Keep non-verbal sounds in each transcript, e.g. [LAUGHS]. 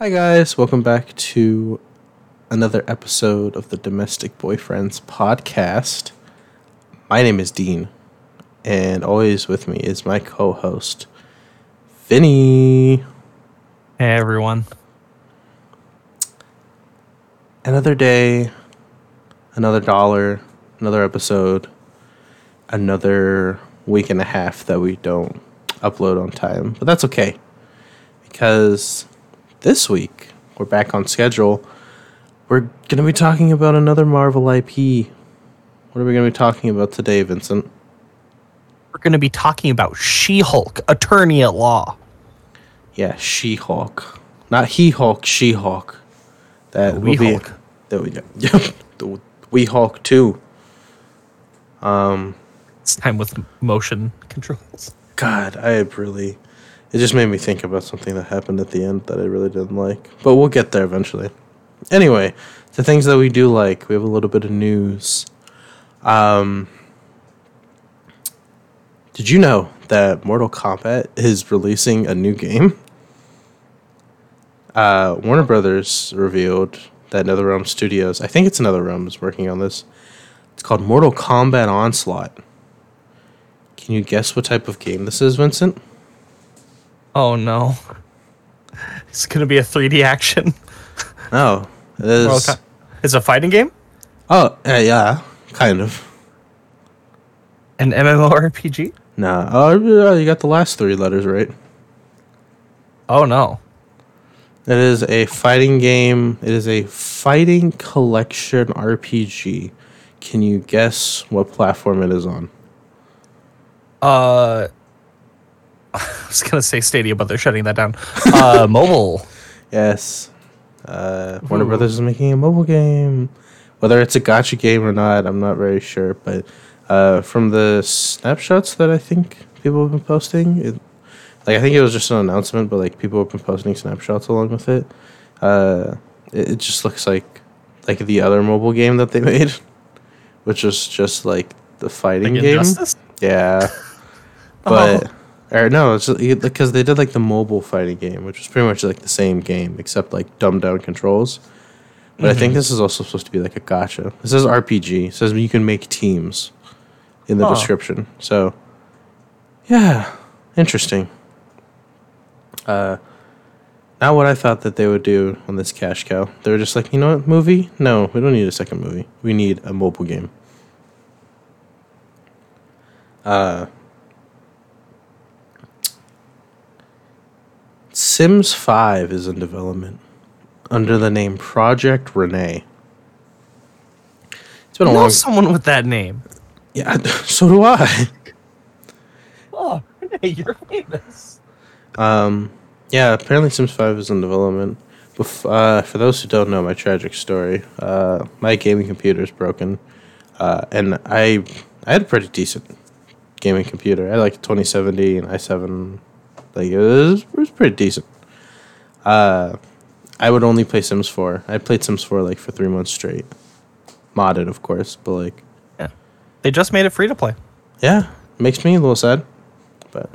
Hi, guys. Welcome back to another episode of the Domestic Boyfriends podcast. My name is Dean, and always with me is my co host, Vinny. Hey everyone. Another day, another dollar, another episode, another week and a half that we don't upload on time. But that's okay because this week we're back on schedule. We're going to be talking about another Marvel IP. What are we going to be talking about today, Vincent? We're going to be talking about She-Hulk, Attorney at Law. Yeah, She Hulk. Not He Hulk, She Hulk. That The will Wee be Hulk. There we go. Yeah, the Wee Hulk too. Um, it's time with motion controls. God, I have really. It just made me think about something that happened at the end that I really didn't like. But we'll get there eventually. Anyway, the things that we do like, we have a little bit of news. Um, did you know that Mortal Kombat is releasing a new game? Uh, Warner Brothers revealed that NetherRealm Studios, I think it's NetherRealm, is working on this. It's called Mortal Kombat Onslaught. Can you guess what type of game this is, Vincent? Oh no. It's going to be a 3D action. No, it is. It's a fighting game? Oh, uh, yeah, kind of. An MMORPG? Nah, oh, you got the last three letters right. Oh no. It is a fighting game. It is a fighting collection RPG. Can you guess what platform it is on? Uh [LAUGHS] I was going to say Stadia but they're shutting that down. [LAUGHS] Uh mobile. Yes. Uh, Warner Ooh. Brothers is making a mobile game. Whether it's a gacha game or not, I'm not very sure. But uh, from the snapshots that I think people have been posting, it, like I think it was just an announcement, but like people have been posting snapshots along with it. Uh, it, it just looks like like the other mobile game that they [LAUGHS] made, which was just like the fighting Like game. Yeah. But or no, it's because they did like the mobile fighting game, which was pretty much like the same game except like dumbed down controls. But I think this is also supposed to be like a gacha. It says RPG. It says you can make teams in the description. So yeah, interesting. Uh not what I thought that they would do on this cash cow. They were just like, you know what, movie? No, we don't need a second movie. We need a mobile game. Uh Sims 5 is in development under the name Project Rene. It's been I a know long someone with that name. Yeah, [LAUGHS] so do I. Oh, Renee, you're famous. Um yeah, apparently Sims 5 is in development. Bef- uh, for those who don't know my tragic story, uh, my gaming computer is broken. Uh, and I I had a pretty decent gaming computer. I had like a 2070 and i7 like it was, it was pretty decent. Uh, I would only play Sims 4. I played Sims 4 like for 3 months straight. Modded, of course, but like Yeah. They just made it free to play. yeah, makes me a little sad. But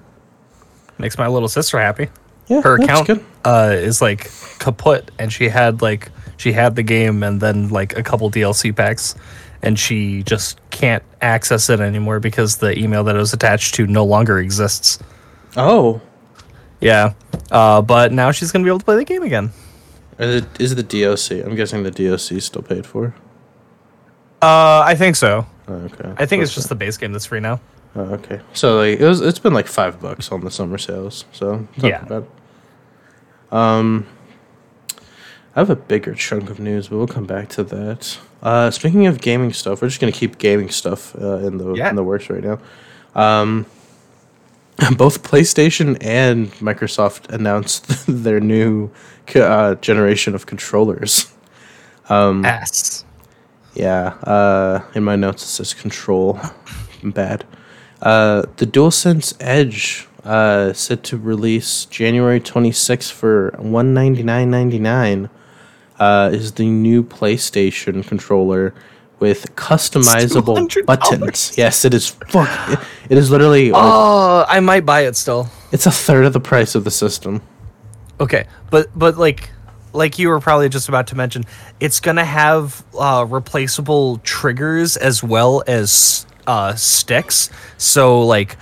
Makes my little sister happy. yeah, her account good. uh, is like kaput, and she had like she had the game and then like a couple DLC packs, and she just can't access it anymore because the email that it was attached to no longer exists. Oh, Yeah, uh, but now she's gonna be able to play the game again. is it, is the DLC? I'm guessing the DLC is still paid for. Uh, I think so. Oh, okay. I think it's just the base game that's free now. Oh, okay. So like it was it's been like five bucks on the summer sales. So Yeah. Um I have a bigger chunk of news, but we'll come back to that. Uh speaking of gaming stuff, we're just gonna keep gaming stuff uh, in the Yeah. in the works right now. Um [LAUGHS] both PlayStation and Microsoft announced [LAUGHS] their new uh, generation of controllers. Um, Ass. Yeah, uh, in my notes it says control. [LAUGHS] Bad. Uh, the DualSense Edge uh, set to release January 26th for 199.99 uh, is the new PlayStation controller with customizable $200. buttons. Yes, it is. Fuck, it, it is literally. like, Oh, I might buy it still. it's a third of the price of the system. Okay, but but like like you were probably just about to mention, it's gonna have uh, replaceable triggers as well as uh, sticks. So like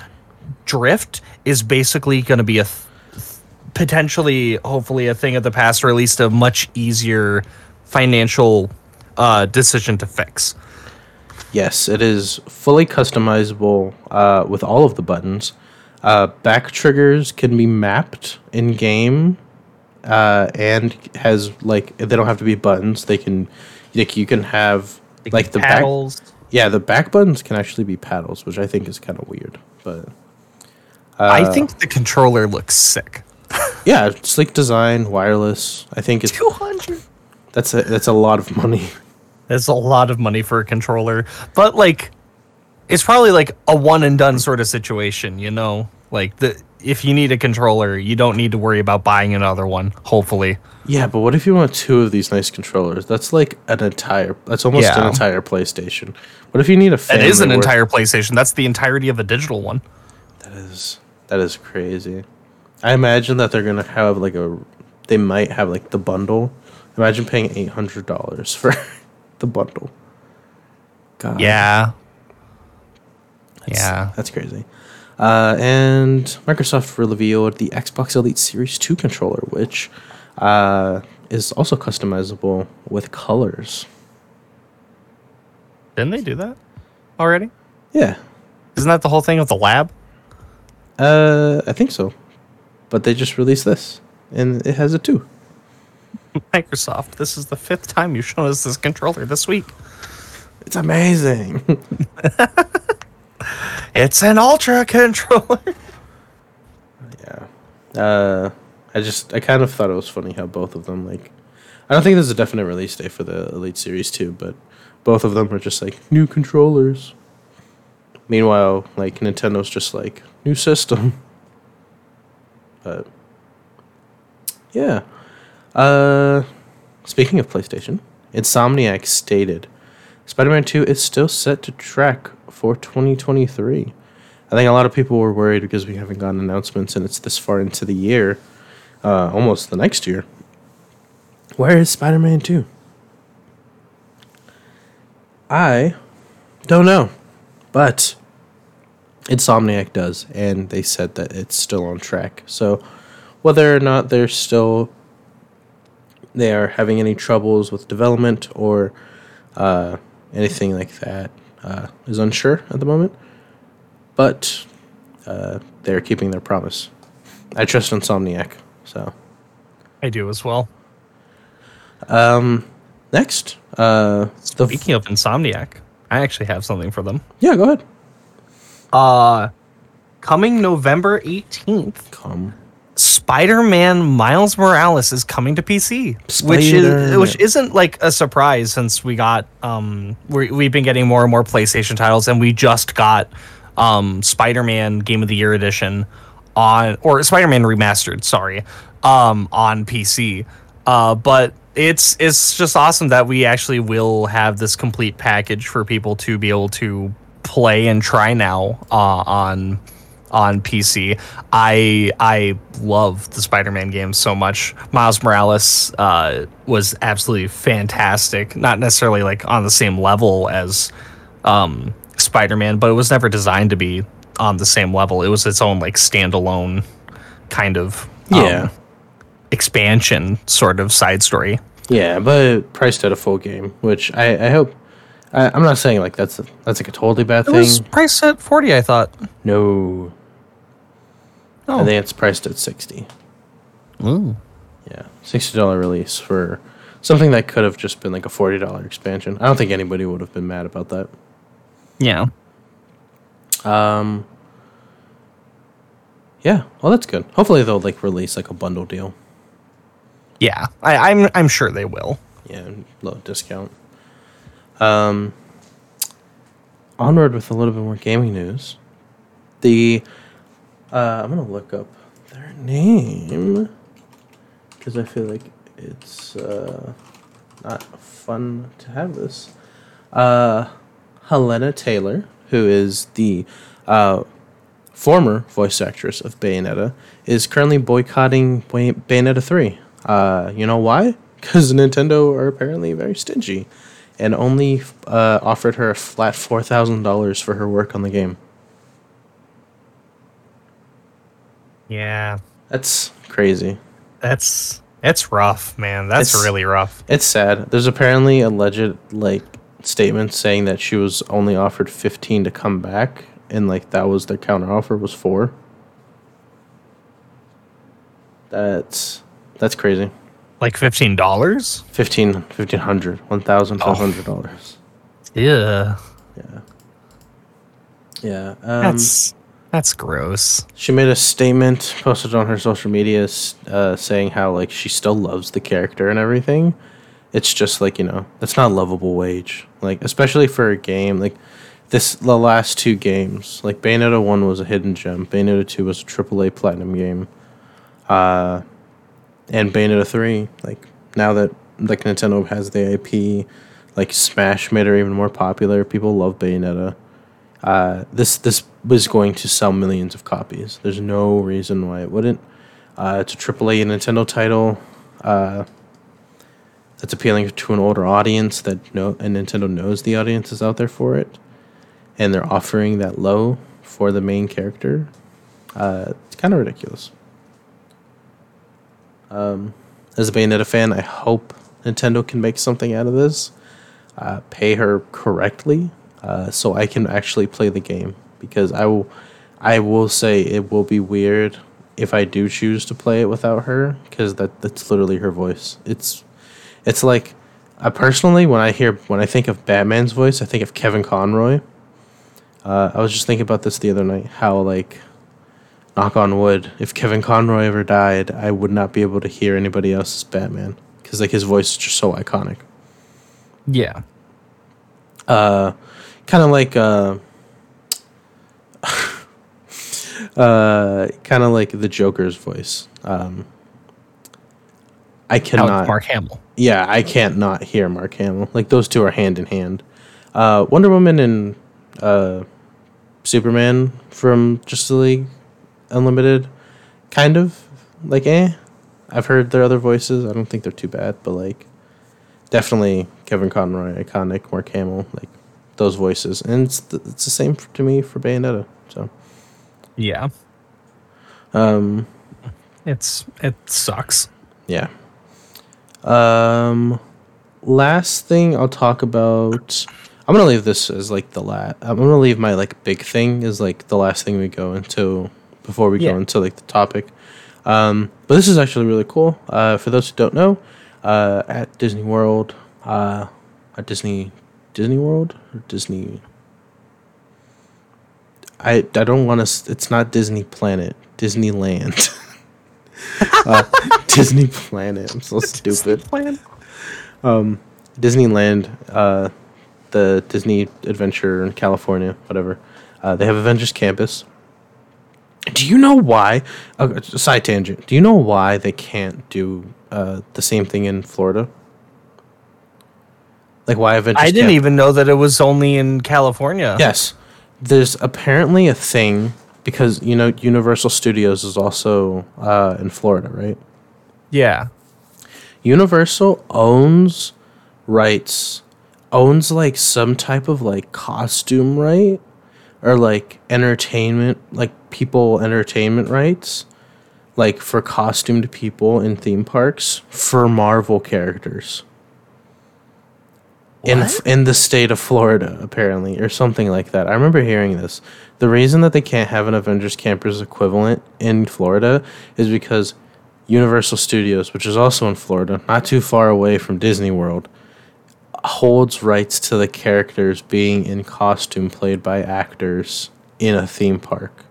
drift is basically gonna be a th- potentially, hopefully, a thing of the past, or at least a much easier financial uh, decision to fix. Yes, it is fully customizable uh, with all of the buttons. Uh, back triggers can be mapped in game, uh, and has like they don't have to be buttons. They can, like you can have like the paddles. back. Yeah, the back buttons can actually be paddles, which I think is kind of weird. But I think the controller looks sick. yeah, sleek design, wireless. I think it's Two hundred. That's a that's a lot of money. That's a lot of money for a controller, but like, it's probably like a one and done sort of situation. You know, like the if you need a controller, you don't need to worry about buying another one. Hopefully, Yeah, but what if you want two of these nice controllers? That's like an entire. That's almost an entire PlayStation. What if you need a? that is an worth- entire PlayStation. That's the entirety of a digital one. That is that is crazy. I imagine that they're gonna have like a. They might have like the bundle. Imagine paying eight hundred dollars for [LAUGHS] the bundle. God. Yeah, That's, yeah. That's crazy. Uh, and Microsoft revealed the Xbox Elite Series 2 controller, which uh, is also customizable with colors. Didn't they do that already? Yeah, Isn't that the whole thing with the lab? uh, I think so. But they just released this, and it has it too. [LAUGHS] Microsoft, this is the fifth time you've shown us this controller this week. It's amazing. [LAUGHS] It's an Ultra controller. [LAUGHS] yeah. Uh, I just I kind of thought it was funny how both of them like. I don't think there's a definite release date for the Elite Series 2, but both of them are just like new controllers. Meanwhile, like Nintendo's just like new system. But yeah. Uh speaking of PlayStation, Insomniac stated Spider-Man 2 is still set to track for 2023. I think a lot of people were worried because we haven't gotten announcements and it's this far into the year, uh, almost the next year. Where is Spider Man 2? I don't know, but Insomniac does, and they said that it's still on track. So whether or not they're still they are having any troubles with development or uh, anything like that uh, is unsure at the moment but uh, they're keeping their promise. I trust Insomniac. So I do as well. Um, next, uh, Speaking of Insomniac, I actually have something for them. yeah, go ahead. Uh, coming November 18th, Come. Spider-Man Miles Morales is coming to PC, which is Spider-Man. which isn't like a surprise since we got um we we've been getting more and more PlayStation titles, and we just got um Spider-Man Game of the Year edition on or Spider-Man remastered, sorry, um on PC. Uh, but it's it's just awesome that we actually will have this complete package for people to be able to play and try now uh, on on PC. I I love the Spider-Man games so much. Miles Morales uh, was absolutely fantastic. Not necessarily like on the same level as um, Spider-Man, but it was never designed to be on the same level. It was its own like standalone kind of um, Yeah. expansion sort of side story. Yeah, but priced at a full game, which I, I hope. I, I'm not saying like that's a, that's like a totally bad It thing. It was priced at forty, I thought. no, Oh, I think it's priced at sixty. Ooh. Yeah, sixty dollar release for something that could have just been like a forty dollar expansion. I don't think anybody would have been mad about that. yeah. Um. Yeah, well, that's good. Hopefully, they'll like release like a bundle deal. Yeah, I, I'm I'm sure they will. Yeah, low discount. Um. Onward with a little bit more gaming news. The, uh, I'm gonna look up their name because I feel like it's uh, not fun to have this. Uh, Hellena Taylor, who is the uh, former voice actress of Bayonetta, is currently boycotting Bay- Bayonetta 3. Uh, you know why? [LAUGHS] Because Nintendo are apparently very stingy, and only uh, offered her a flat four thousand dollars for her work on the game. Yeah, That's crazy. that's it's rough, man. That's It's- really rough. It's sad. There's apparently alleged like statements saying that she was only offered 15 to come back and like that was their counter offer was 4. That's that's crazy. Like fifteen dollars. 15 1500 $1500. Yeah, Yeah. Yeah. Um, that's that's gross. She made a statement posted on her social media uh, saying how like she still loves the character and everything. It's just like you know that's not a lovable wage. Like especially for a game like this. The last two games like Bayonetta one was a hidden gem. Bayonetta two was a AAA platinum game. Uh, and Bayonetta three like now that like Nintendo has the IP, like Smash made her even more popular. People love Bayonetta uh, this this was going to sell millions of copies. There's no reason why it wouldn't. Uh, it's a AAA Nintendo title uh, that's appealing to an older audience that and Nintendo knows the audience is out there for it, and they're offering that low for the main character. Uh, it's kind of ridiculous. Um, as a Bayonetta fan, I hope Nintendo can make something out of this. Uh, pay her correctly uh, so I can actually play the game because I will I will say it will be weird if I do choose to play it without her because that that's literally her voice. It's it's like I personally when I hear when I think of Batman's voice, I think of Kevin Conroy. Uh, I was just thinking about this the other night. How like knock on wood, if Kevin Conroy ever died, I would not be able to hear anybody else's Batman because like his voice is just so iconic. Yeah, uh, kind of like uh, [LAUGHS] uh, kind of like the Joker's voice. Um, I cannot. Mark Hamill. Yeah, I can't not hear Mark Hamill. Like those two are hand in hand. Uh, Wonder Woman and uh, Superman from Justice League Unlimited, kind of like eh. I've heard their other voices. I don't think they're too bad, but like definitely Kevin Conroy, iconic, Mark Hamill, like those voices, and it's the, it's the same to me for Bayonetta. So Yeah, um, it's it sucks. Yeah. Um, last thing I'll talk about. I'm gonna leave this as like the last. I'm gonna leave my like big thing is like the last thing we go into before we Yeah. go into like the topic. Um, but this is actually really cool. Uh, for those who don't know, uh, at Disney World, uh, at Disney Disney World or Disney. I I don't want to. It's not Disney Planet. Disneyland. [LAUGHS] uh, Disney Planet. I'm so [LAUGHS] stupid. Plan. Disneyland, uh, the Disney Adventure in California, whatever. Uh, they have Avengers Campus. Do you know why? Uh, side tangent. Do you know why they can't do uh, the same thing in Florida? Like why Avengers? I didn't even know that it was only in California. Yes, there's apparently a thing because you know Universal Studios is also uh, in Florida, right? Yeah. Universal owns rights, owns like some type of like costume right or like entertainment, like people entertainment rights, like for costumed people in theme parks for Marvel characters. In, What? in the state of Florida, apparently, or something like that. I remember hearing this. The reason that they can't have an Avengers Campus equivalent in Florida is because Universal Studios, which is also in Florida, not too far away from Disney World, holds rights to the characters being in costume played by actors in a theme park.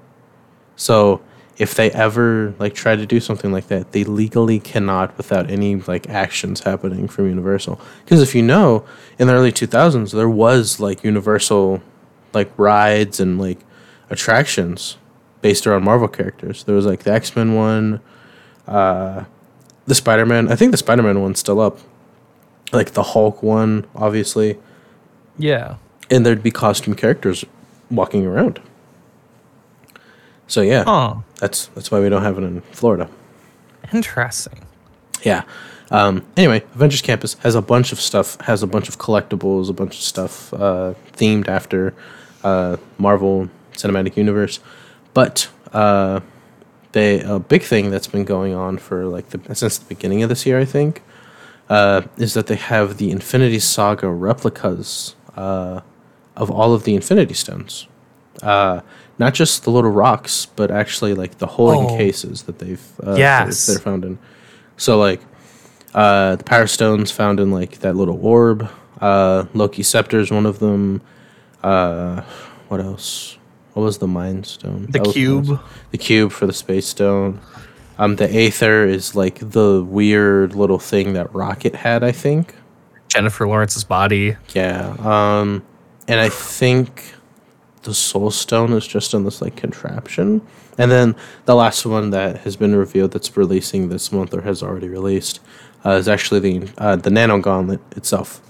So if they ever like try to do something like that, they legally cannot without any like actions happening from Universal. Because if you know, in the early 2000s there was like Universal like rides and like attractions based around Marvel characters. There was like the X-Men one, uh the Spider-Man. I think the Spider-Man one's still up. Like the Hulk one, obviously. Yeah. And there'd be costume characters walking around. So yeah, Oh, that's that's why we don't have it in Florida. interesting. Yeah. Um, anyway, Avengers Campus has a bunch of stuff, has a bunch of collectibles, a bunch of stuff uh, themed after uh, Marvel Cinematic Universe. But uh, they a big thing that's been going on for like the since the beginning of this year, I think, uh, is that they have the Infinity Saga replicas uh, of all of the Infinity Stones. Not just the little rocks, but actually like the holding Oh. cases that they've uh, Yes. they're found in. So like uh, the Power Stones found in like that little orb. Uh, Loki Scepter is one of them. Uh, what else? What was the Mind Stone? The That was- cube. The cube for the Space Stone. Um, the Aether is like the weird little thing that Rocket had, I think. Jennifer Lawrence's body. Yeah. Um, and I think the Soul Stone is just in this like contraption. And then the last one that has been revealed that's releasing this month or has already released uh, is actually the uh, the Nano Gauntlet itself.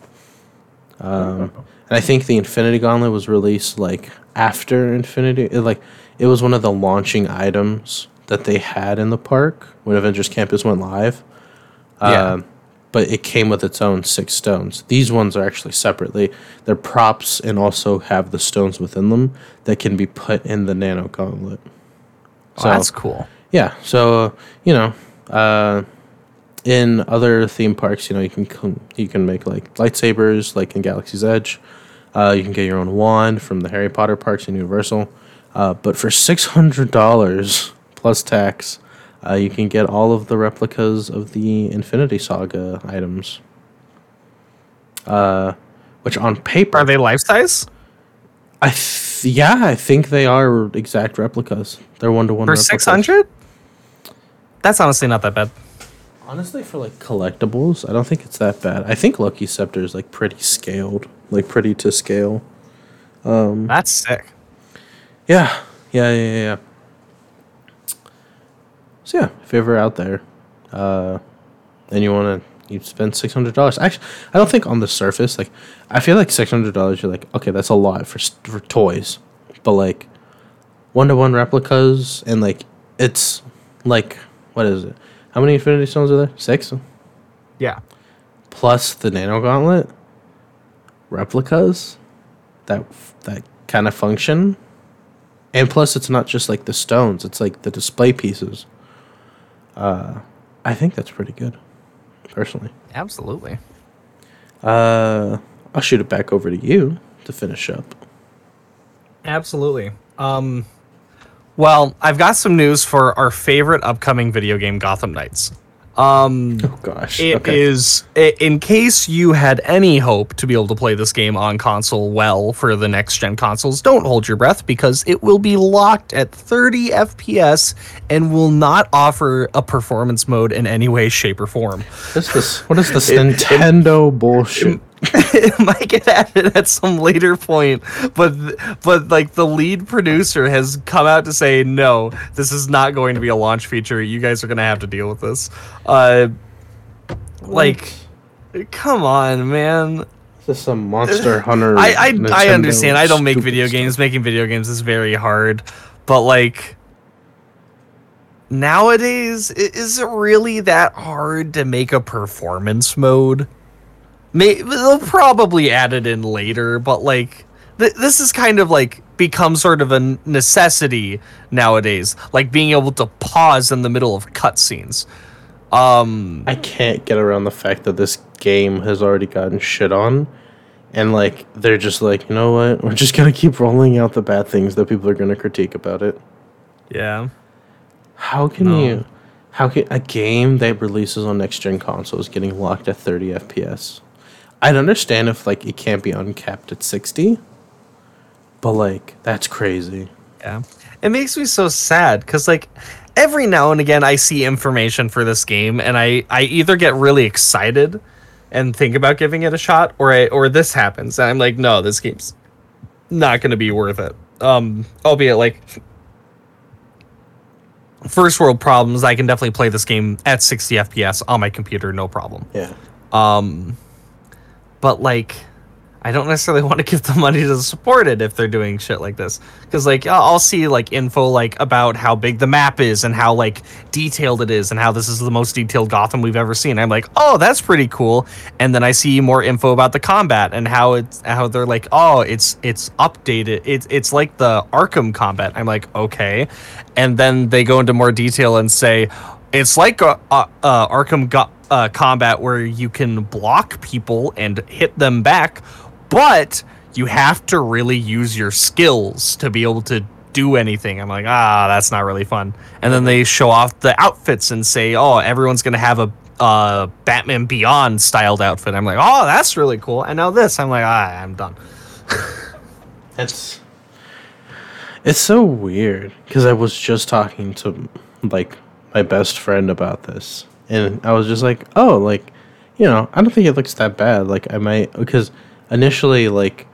Um, and I think the Infinity Gauntlet was released like after Infinity. It, like it was one of the launching items that they had in the park when Avengers Campus went live. Yeah. Um, but it came with its own six stones. These ones are actually separately. They're props and also have the stones within them that can be put in the Nano Gauntlet. Oh, that's cool. Yeah, so you know, uh, in other theme parks, you know, you can you can make like lightsabers, like in Galaxy's Edge. Uh, you can get your own wand from the Harry Potter parks in Universal. Uh, but for six hundred dollars plus tax, uh, you can get all of the replicas of the Infinity Saga items. Uh, which on paper, Are they life size? I th- yeah, I think they are exact replicas. They're one to one For six hundred? That's honestly not that bad. Honestly, for like collectibles, I don't think it's that bad. I think Loki Scepter is like pretty scaled, like pretty to scale. Um, That's sick. Yeah, yeah, yeah, yeah. Yeah. So yeah, if you're ever out there, uh, and you want to, you spend six hundred dollars. Actually, I don't think on the surface, like, I feel like six hundred dollars. You're like, okay, that's a lot for for toys, but like, one to one replicas and like, it's like, what is it? How many Infinity Stones are there? Six. Yeah. plus the nano gauntlet replicas that that kind of function and plus it's not just like the stones it's like the display pieces uh i think that's pretty good personally Absolutely. uh i'll shoot it back over to you to finish up Absolutely. Um well, I've got some news for our favorite upcoming video game Gotham Knights. Um oh gosh. It is i in case you had any hope to be able to play this game on console well for the next gen consoles, don't hold your breath because it will be locked at 30 FPS and will not offer a performance mode in any way, shape, or form. what is this? What is this nintendo [LAUGHS] bullshit? it [LAUGHS] might get added at some later point, but but like the lead producer has come out to say no, this is not going to be a launch feature. You guys are going to have to deal with this. Uh, like, come on, man. this is some monster [LAUGHS] hunter I I, I understand. I don't make video stuff. games. Making video games is very hard, but like nowadays, is it really that hard to make a performance mode? May they'll probably add it in later, but like th- this is kind of like become sort of a necessity nowadays, like being able to pause in the middle of cutscenes. Um, I can't get around the fact that this game has already gotten shit on. And like they're just like, you know what? We're just gonna keep rolling out the bad things that people are gonna critique about it. yeah. How can No. you how can a game that releases on next gen consoles getting locked at 30 FPS? I'd understand if like it can't be uncapped at 60. But like that's crazy. Yeah. It makes me so sad because, like, every now and again I see information for this game and I, I either get really excited and think about giving it a shot or I, or this happens and I'm like, no, this game's not going to be worth it. Um, albeit, like, first world problems, I can definitely play this game at 60 FPS on my computer, no problem. Yeah. Um, but like, I don't necessarily [LAUGHS] want to give them money to support it if they're doing shit like this. Because like I'll I'll see like info like about how big the map is and how like detailed it is and how this is the most detailed Gotham we've ever seen. I'm like, oh, that's pretty cool. And then I see more info about the combat and how it's how they're like, oh, it's it's updated. It's it's like the Arkham combat. I'm like, okay. And then they go into more detail and say, it's like a, uh, uh, Arkham go- uh, combat where you can block people and hit them back, but you have to really use your skills to be able to do anything. I'm like, ah, that's not really fun. And then they show off the outfits and say, oh, everyone's gonna have a uh, Batman Beyond styled outfit. I'm like, oh, that's really cool. And now this, I'm like, ah, I'm done. [LAUGHS] It's it's so weird because I was just talking to like my best friend about this, and I was just like, oh, like you know, I don't think it looks that bad. Like I might because initially like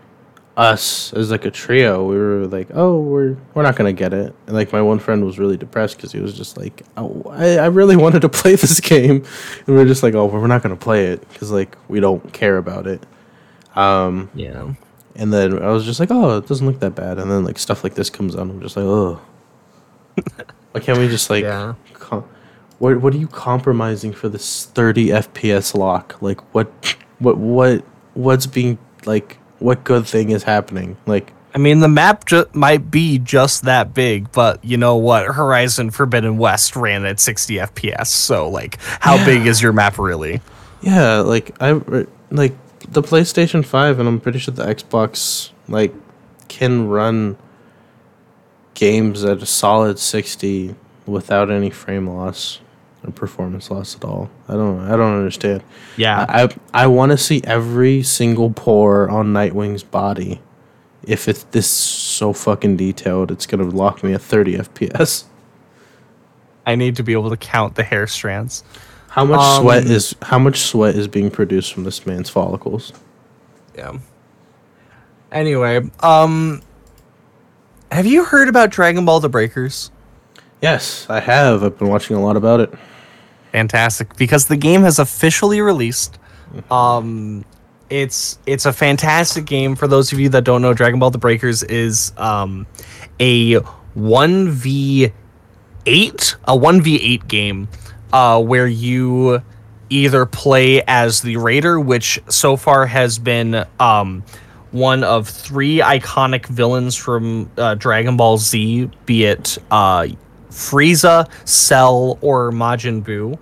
us as like a trio, we were like, oh, we're we're not gonna get it. And like my one friend was really depressed because he was just like, oh, I, I really [LAUGHS] wanted to play this game, and we are just like, oh, we're not gonna play it because like we don't care about it. Um, Yeah. and then I was just like, oh, it doesn't look that bad. And then like stuff like this comes on, I'm just like, oh, [LAUGHS] why can't we just like, Yeah. Com- what what are you compromising for this 30 FPS lock? Like what what what what's being like what good thing is happening? Like I mean, the map ju- might be just that big, but you know what? Horizon Forbidden West ran at 60 FPS, so like, how big is your map really? yeah, like I like the PlayStation 5 and I'm pretty sure the Xbox like can run games at a solid 60 without any frame loss or performance loss at all. I don't I don't understand. Yeah. I I, I want to see every single pore on Nightwing's body. If it's this so fucking detailed, it's gonna lock me at 30 FPS. I need to be able to count the hair strands. How much sweat Um, is how much sweat is being produced from this man's follicles? Yeah. Anyway, um, have you heard about Dragon Ball: The Breakers? Yes, I have. I've been watching a lot about it. fantastic because the game has officially released. Um, it's it's a fantastic game for those of you that don't know. Dragon Ball: The Breakers is um, a one v eight a one v eight game uh, where you either play as the Raider, which so far has been um, one of three iconic villains from uh, Dragon Ball Z, be it uh, Frieza, Cell, or Majin Buu.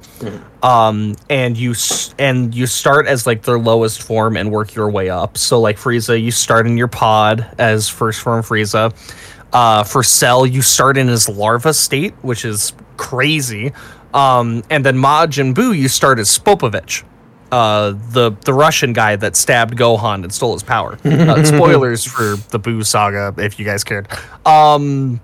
Um, and you s- and you start as like their lowest form and work your way up. So like Frieza, you start in your pod as first form Frieza. Uh, for Cell, you start in his larva state, which is crazy. Um, and then Majin Buu, you start as Spopovich, uh, the the Russian guy that stabbed Gohan and stole his power. Uh, [LAUGHS] spoilers for the Buu saga, if you guys cared. Um,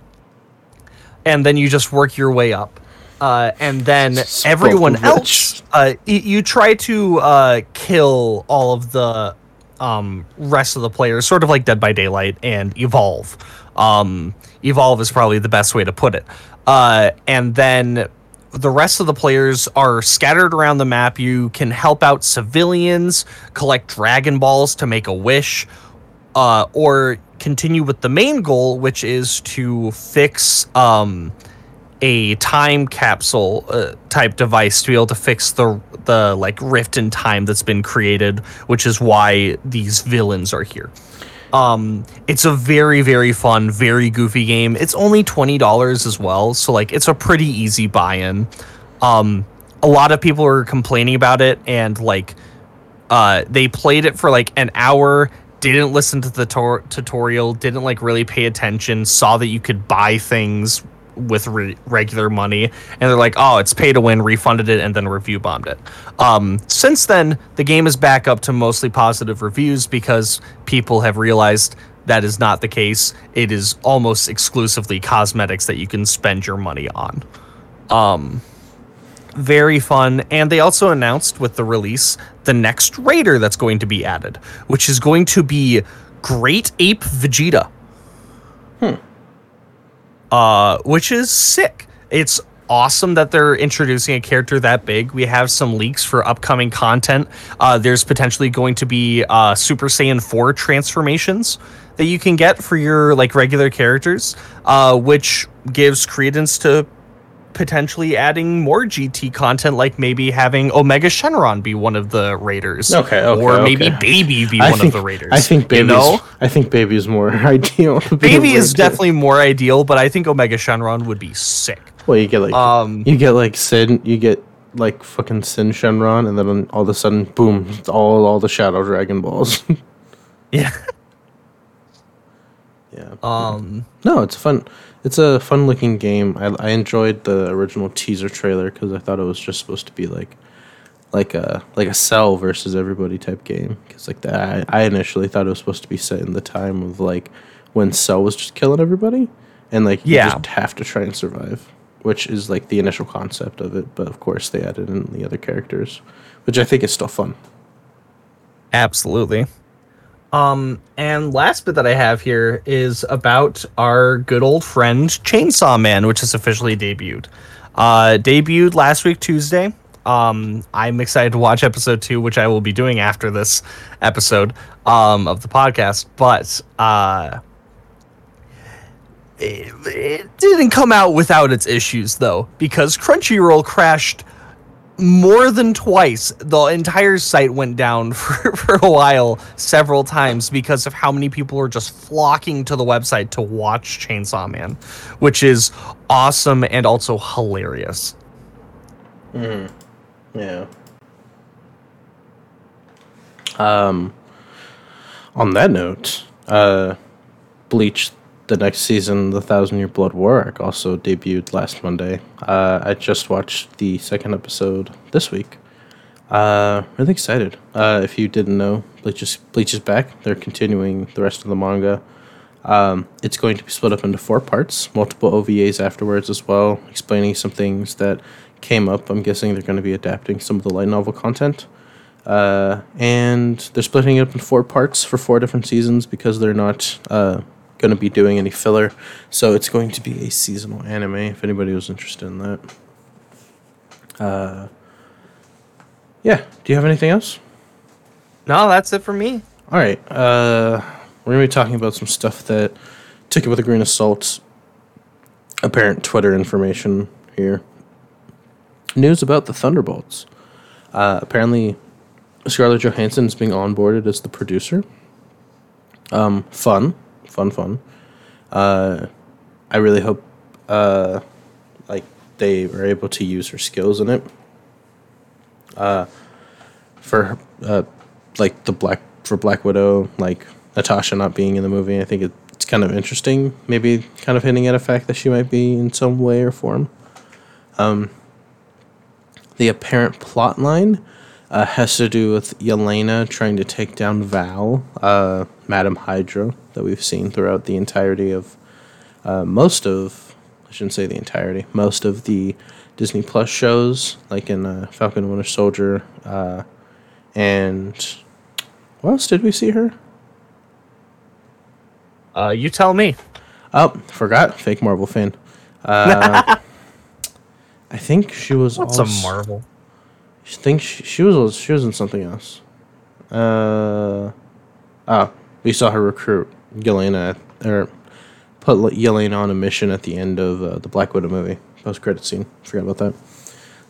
and then you just work your way up. Uh, and then everyone else, uh, y- you try to uh, kill all of the um, rest of the players, sort of like Dead by Daylight, and evolve. Um, evolve is probably the best way to put it. Uh, and then the rest of the players are scattered around the map. You can help out civilians, collect Dragon Balls to make a wish, uh, or continue with the main goal, which is to fix um, a time capsule uh, type device to be able to fix the the like rift in time that's been created, which is why these villains are here. Um, it's a very very fun, very goofy game. It's only twenty dollars as well, so like it's a pretty easy buy-in. Um, a lot of people are complaining about it, and like uh, they played it for like an hour didn't listen to the tor- tutorial didn't like really pay attention saw that you could buy things with re- regular money and they're like oh it's pay to win refunded it and then review bombed it. Um, since then the game is back up to mostly positive reviews because people have realized that is not the case. It is almost exclusively cosmetics that you can spend your money on. Um, very fun. And they also announced with the release the next raider that's going to be added, which is going to be Great Ape Vegeta. Hmm. Uh, which is sick. It's awesome that they're introducing a character that big. We have some leaks for upcoming content. Uh, there's potentially going to be uh, Super Saiyan 4 transformations that you can get for your like regular characters, uh, which gives credence to potentially adding more GT content, like maybe having Omega Shenron be one of the raiders. Okay, okay, or maybe okay. Baby be I one think, of the raiders. I think baby. you know? I think baby is more [LAUGHS] ideal. to be a Baby is definitely more ideal, but I think Omega Shenron would be sick. Well, you get like Um, you get like Sin, you get like fucking Syn Shenron, and then all of a sudden, boom! It's all all the Shadow Dragon balls. [LAUGHS] Yeah. yeah. Um. No, it's fun. It's a fun looking game. I, I enjoyed the original teaser trailer because I thought it was just supposed to be like like a like a cell versus everybody type game. Because like that, I, I initially thought it was supposed to be set in the time of like when Cell was just killing everybody, and like you Yeah. just have to try and survive, which is like the initial concept of it. But of course, they added in the other characters, which I think is still fun. Absolutely. Um, and last bit that I have here is about our good old friend Chainsaw Man, which has officially debuted. Uh, debuted last week Tuesday. Um, I'm excited to watch episode two, which I will be doing after this episode um, of the podcast. But uh, it, it didn't come out without its issues, though, because Crunchyroll crashed more than twice. The entire site went down [LAUGHS] for, for a while, several times, because of how many people were just flocking to the website to watch Chainsaw Man, which is awesome and also hilarious. Yeah. Um, on that note, uh, Bleach, the next season, The Thousand Year Blood War also debuted last Monday. Uh, I just watched the second episode this week. Uh, really excited. Uh, if you didn't know, Bleach is, Bleach is back. They're continuing the rest of the manga. Um, it's going to be split up into four parts, multiple OVAs afterwards as well, explaining some things that came up. I'm guessing they're going to be adapting some of the light novel content. Uh, and they're splitting it up in four parts for four different seasons because they're not uh, going to be doing any filler. So it's going to be a seasonal anime if anybody was interested in that. Uh, yeah. Do you have anything else? No, that's it for me. All right. Uh, we're going to be talking about some stuff that took it with a grain of salt. Apparent Twitter information here. News about the Thunderbolts. Uh, apparently, Scarlett Johansson is being onboarded as the producer. Um, fun, fun, fun. Uh, I really hope, uh, like they are able to use her skills in it. Uh, for uh, like the black for Black Widow, like Natasha not being in the movie, I think it, it's kind of interesting. Maybe kind of hinting at a fact that she might be in some way or form. Um, the apparent plot line uh, has to do with Yelena trying to take down Val, uh, Madam Hydra, that we've seen throughout the entirety of uh, most of, I shouldn't say the entirety, most of the Disney Plus shows, like in uh, Falcon and Winter Soldier, uh, and what else did we see her? Uh, you tell me. Oh, forgot. Fake Marvel fan. Uh, [LAUGHS] I think she was. What's also, a Marvel? I think she, she was she was in something else. Uh, oh, we saw her recruit Yelena or put Yelena on a mission at the end of uh, the Black Widow movie post credit scene. Forgot about that.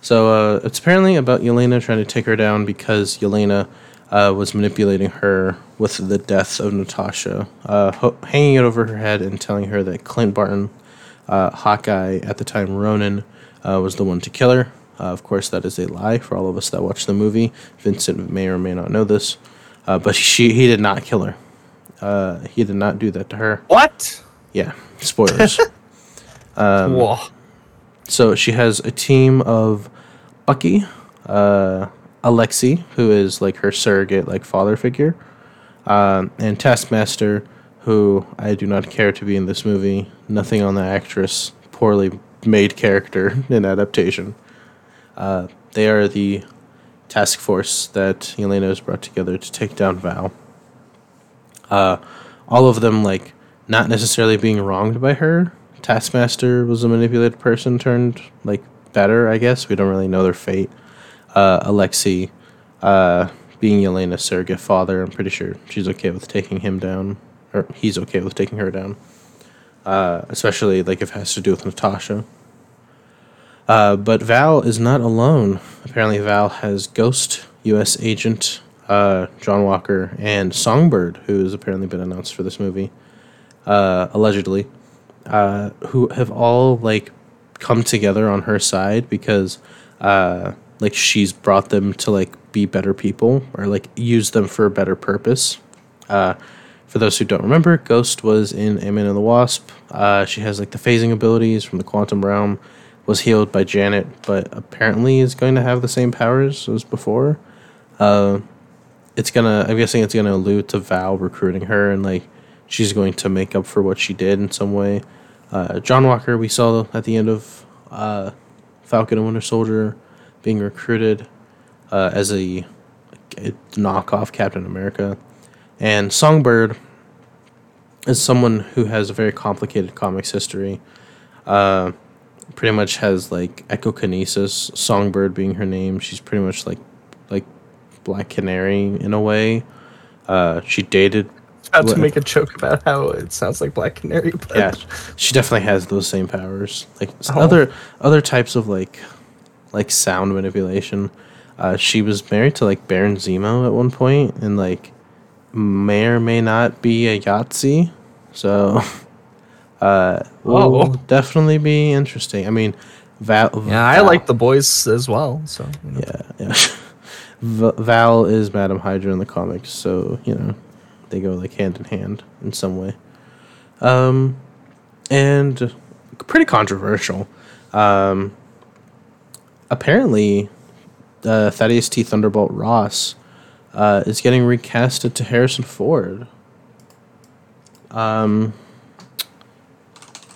So uh, it's apparently about Yelena trying to take her down because Yelena uh, was manipulating her with the death of Natasha, uh, ho- hanging it over her head and telling her that Clint Barton, uh, Hawkeye at the time Ronin, uh, was the one to kill her. Uh, of course, that is a lie for all of us that watch the movie. Vincent may or may not know this, uh, but [LAUGHS] she he did not kill her. Uh, he did not do that to her. What? Yeah, spoilers. [LAUGHS] Whoa. So she has a team of Bucky, uh, Alexei, who is like her surrogate, like father figure, um, and Taskmaster, who I do not care to be in this movie. Nothing on the actress, poorly made character [LAUGHS] in adaptation. Uh, they are the task force that Yelena has brought together to take down Val. Uh, all of them like not necessarily being wronged by her Taskmaster was a manipulated person turned like better. I guess we don't really know their fate. Uh, Alexei, uh, being Yelena's surrogate father, I'm pretty sure she's okay with taking him down, or he's okay with taking her down. Uh, especially like if it has to do with Natasha. Uh, but Val is not alone. Apparently, Val has Ghost, U.S. agent uh, John Walker, and Songbird, who has apparently been announced for this movie, uh, allegedly, uh, who have all like come together on her side because uh, like she's brought them to like be better people or like use them for a better purpose. Uh, for those who don't remember, Ghost was in Ant-Man and the Wasp. Uh, she has like the phasing abilities from the quantum realm. Was healed by Janet, but apparently is going to have the same powers as before. Uh, it's gonna. I'm guessing it's gonna allude to Val recruiting her, and like she's going to make up for what she did in some way. Uh, John Walker, we saw at the end of uh, Falcon and Winter Soldier, being recruited uh, as a, a knockoff Captain America, and Songbird is someone who has a very complicated comics history. Uh, pretty much has like echokinesis. Songbird being her name, she's pretty much like like Black Canary in a way. Uh, she dated. About to make a joke about how it sounds like Black Canary, but Yeah, she definitely has those same powers. Like Oh. other other types of like like sound manipulation. Uh, she was married to like Baron Zemo at one point, and like may or may not be a Yahtzee. So, [LAUGHS] uh, will Oh. definitely be interesting. I mean, Val. yeah, I like the boys as well. So you know. Yeah, yeah. [LAUGHS] Val is Madam Hydra in the comics, so you know they go like hand in hand in some way. Um, and pretty controversial. Um, apparently, uh, Thaddeus T. Thunderbolt Ross uh, is getting recasted to Harrison Ford. Um,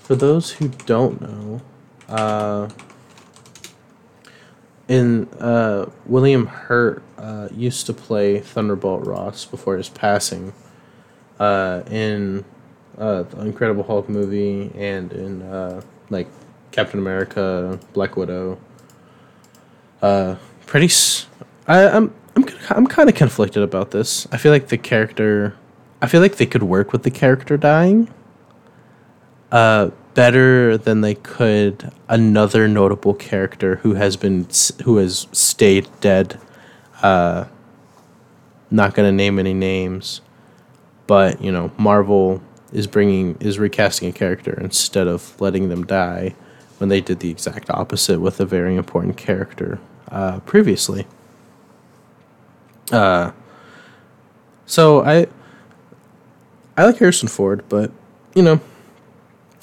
for those who don't know, uh, in uh, William Hurt uh, used to play Thunderbolt Ross before his passing uh, in uh, the Incredible Hulk movie and in uh, like Captain America, Black Widow. Uh, pretty. S- I, I'm I'm I'm kind of conflicted about this. I feel like the character. I feel like they could work with the character dying. Uh, better than they could another notable character who has been who has stayed dead. Uh, not gonna name any names, but you know Marvel is bringing is recasting a character instead of letting them die when they did the exact opposite with a very important character uh, previously. Uh, so I I like Harrison Ford, but you know,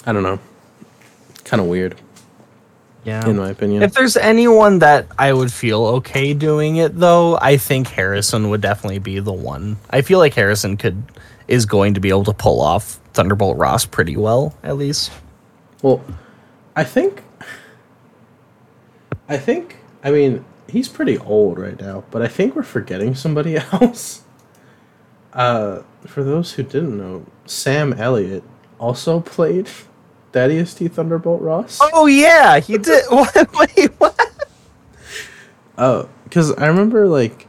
I don't know, kind of weird yeah. in my opinion. If there's anyone that I would feel okay doing it though, I think Harrison would definitely be the one. I feel like Harrison could is going to be able to pull off Thunderbolt Ross pretty well, at least. Well, I think. I think. I mean, he's pretty old right now, but I think we're forgetting somebody [LAUGHS] else. Uh, for those who didn't know, Sam Elliott also played Thaddeus T. Thunderbolt Ross. Oh yeah, he did. [LAUGHS] what? Wait, what? Oh, because I remember like,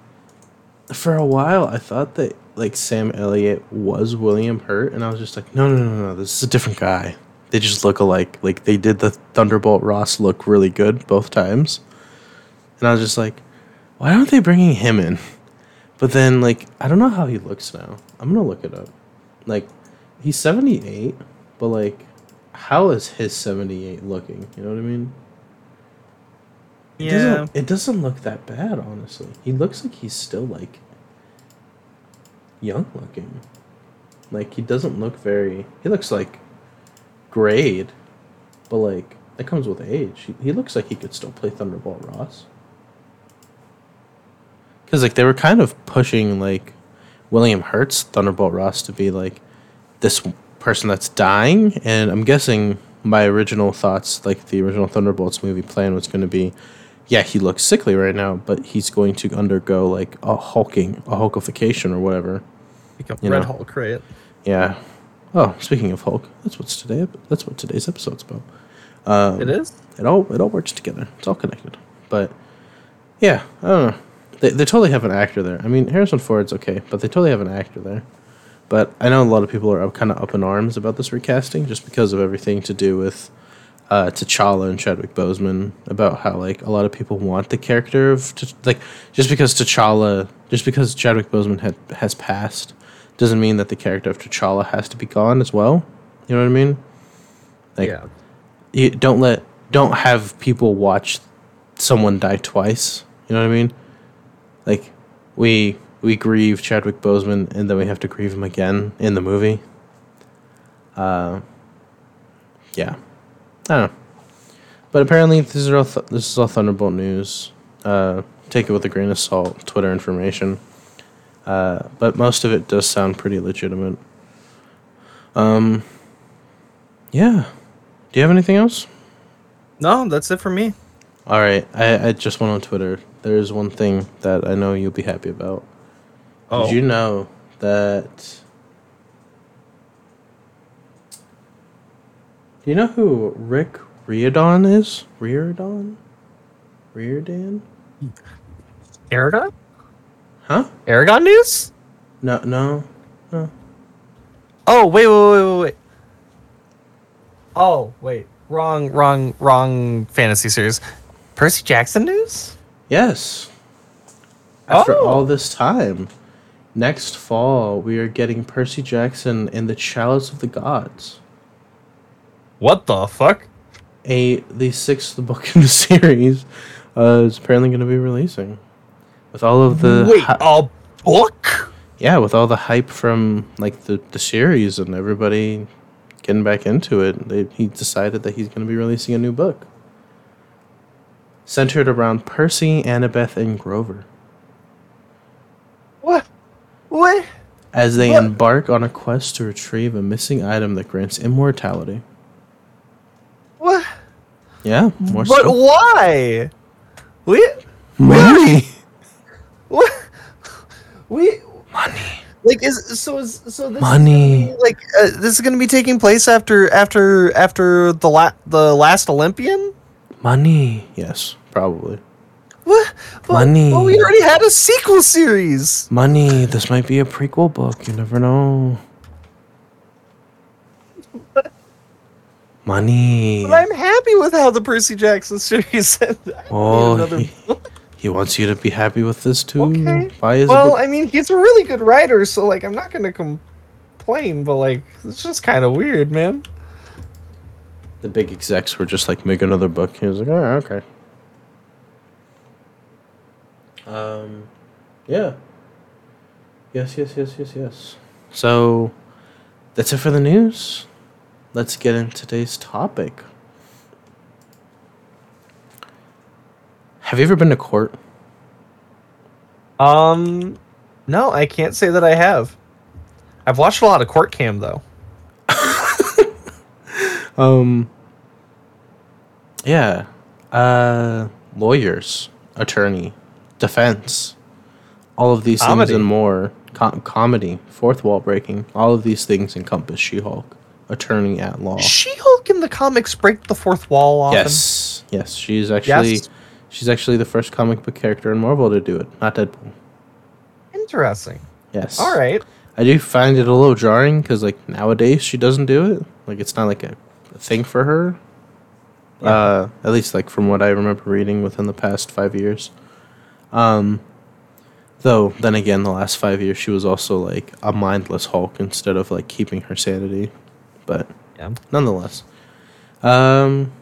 for a while I thought that like Sam Elliott was William Hurt, and I was just like, no, no, no, no, this is a different guy. They just look alike. Like they did the Thunderbolt Ross look really good both times, and I was just like, why aren't they bringing him in? But then like I don't know how he looks now. I'm gonna look it up. Like he's 78, but like how is his 78 looking? You know what I mean? It doesn't, it doesn't look that bad, honestly. He looks like he's still like young looking. Like he doesn't look very. He looks like grade, but like that comes with age. He, he looks like he could still play Thunderbolt Ross. Because like they were kind of pushing like William Hurt's Thunderbolt Ross to be like this person that's dying, and I'm guessing my original thoughts, like the original Thunderbolts movie plan, was going to be, yeah, he looks sickly right now, but he's going to undergo like a hulking, a hulkification or whatever. Like a Red know. Hulk, right? Yeah, Oh, speaking of Hulk, that's what's today. That's what today's episode's about. Um, It is. It all it all works together. It's all connected. But yeah, I don't know. They they totally have an actor there. I mean, Harrison Ford's okay, but they totally have an actor there. But I know a lot of people are kind of up in arms about this recasting just because of everything to do with uh, T'Challa and Chadwick Boseman. About how like a lot of people want the character of T- like just because T'Challa, just because Chadwick Boseman had has passed, doesn't mean that the character of T'Challa has to be gone as well. You know what I mean? Like, yeah. you don't let don't have people watch someone die twice. You know what I mean? Like we we grieve Chadwick Boseman and then we have to grieve him again in the movie. Uh, yeah, I don't know. But apparently, this is all th- this is all Thunderbolt news. Uh, take it with a grain of salt. Twitter information. Uh, but most of it does sound pretty legitimate. Um. Yeah. Do you have anything else? No, that's it for me. All right, I, I just went on Twitter. There is one thing that I know you'll be happy about. Oh. Did you oh. know that? Do you know who Rick Riordan is? Riordan? Riordan? Eragon? Huh? Eragon news? No, no, no. Oh, wait, wait, wait, wait, wait. Oh, wait. Wrong, wrong, wrong fantasy series. Percy Jackson news? Yes. After Oh. all this time, next fall we are getting Percy Jackson in the Chalice of the Gods. What the fuck? a the sixth book in the [LAUGHS] series uh, is apparently going to be releasing with all of the wait, hy- a book? yeah with all the hype from like the, the series and everybody getting back into it they, he decided that he's going to be releasing a new book centered around percy annabeth and grover What? What? as they What? embark on a quest to retrieve a missing item that grants immortality What? yeah more But stuff. why? We money [LAUGHS] what? We money like is so is so this Money. is be, like uh, this is going to be taking place after after after the la- the last Olympian. money yes probably What? Money. Well, we already had a sequel series. Money. This might be a prequel book. You never know. Money. But I'm happy with how the Percy Jackson series [LAUGHS] ended. I don't need Oh, he, he wants you to be happy with this too. Okay. Why is Well? I mean, he's a really good writer, so like, I'm not gonna complain, but like, it's just kind of weird, man. The big execs were just like, make another book. He was like, oh, okay. Um, yeah. Yes, yes, yes, yes, yes. So, that's it for the news. Let's get into today's topic. Have you ever been to court? Um, no, I can't say that I have. I've watched a lot of Court Cam though. [LAUGHS] Um. Yeah. Uh, lawyers, attorney, defense, all of these Comedy. things and more. Com- comedy, fourth wall breaking. All of these things encompass She-Hulk, attorney at law. She-Hulk in the comics break the fourth wall often. Yes, yes. She's actually, Yes. she's actually the first comic book character in Marvel to do it, not Deadpool. Interesting. Yes. All right. I do find it a little jarring because like nowadays she doesn't do it. Like it's not like a, a thing for her. Uh, at least like from what I remember reading within the past five years. Um, though then again, the last five years she was also like a mindless Hulk instead of like keeping her sanity. But Yeah. nonetheless, um,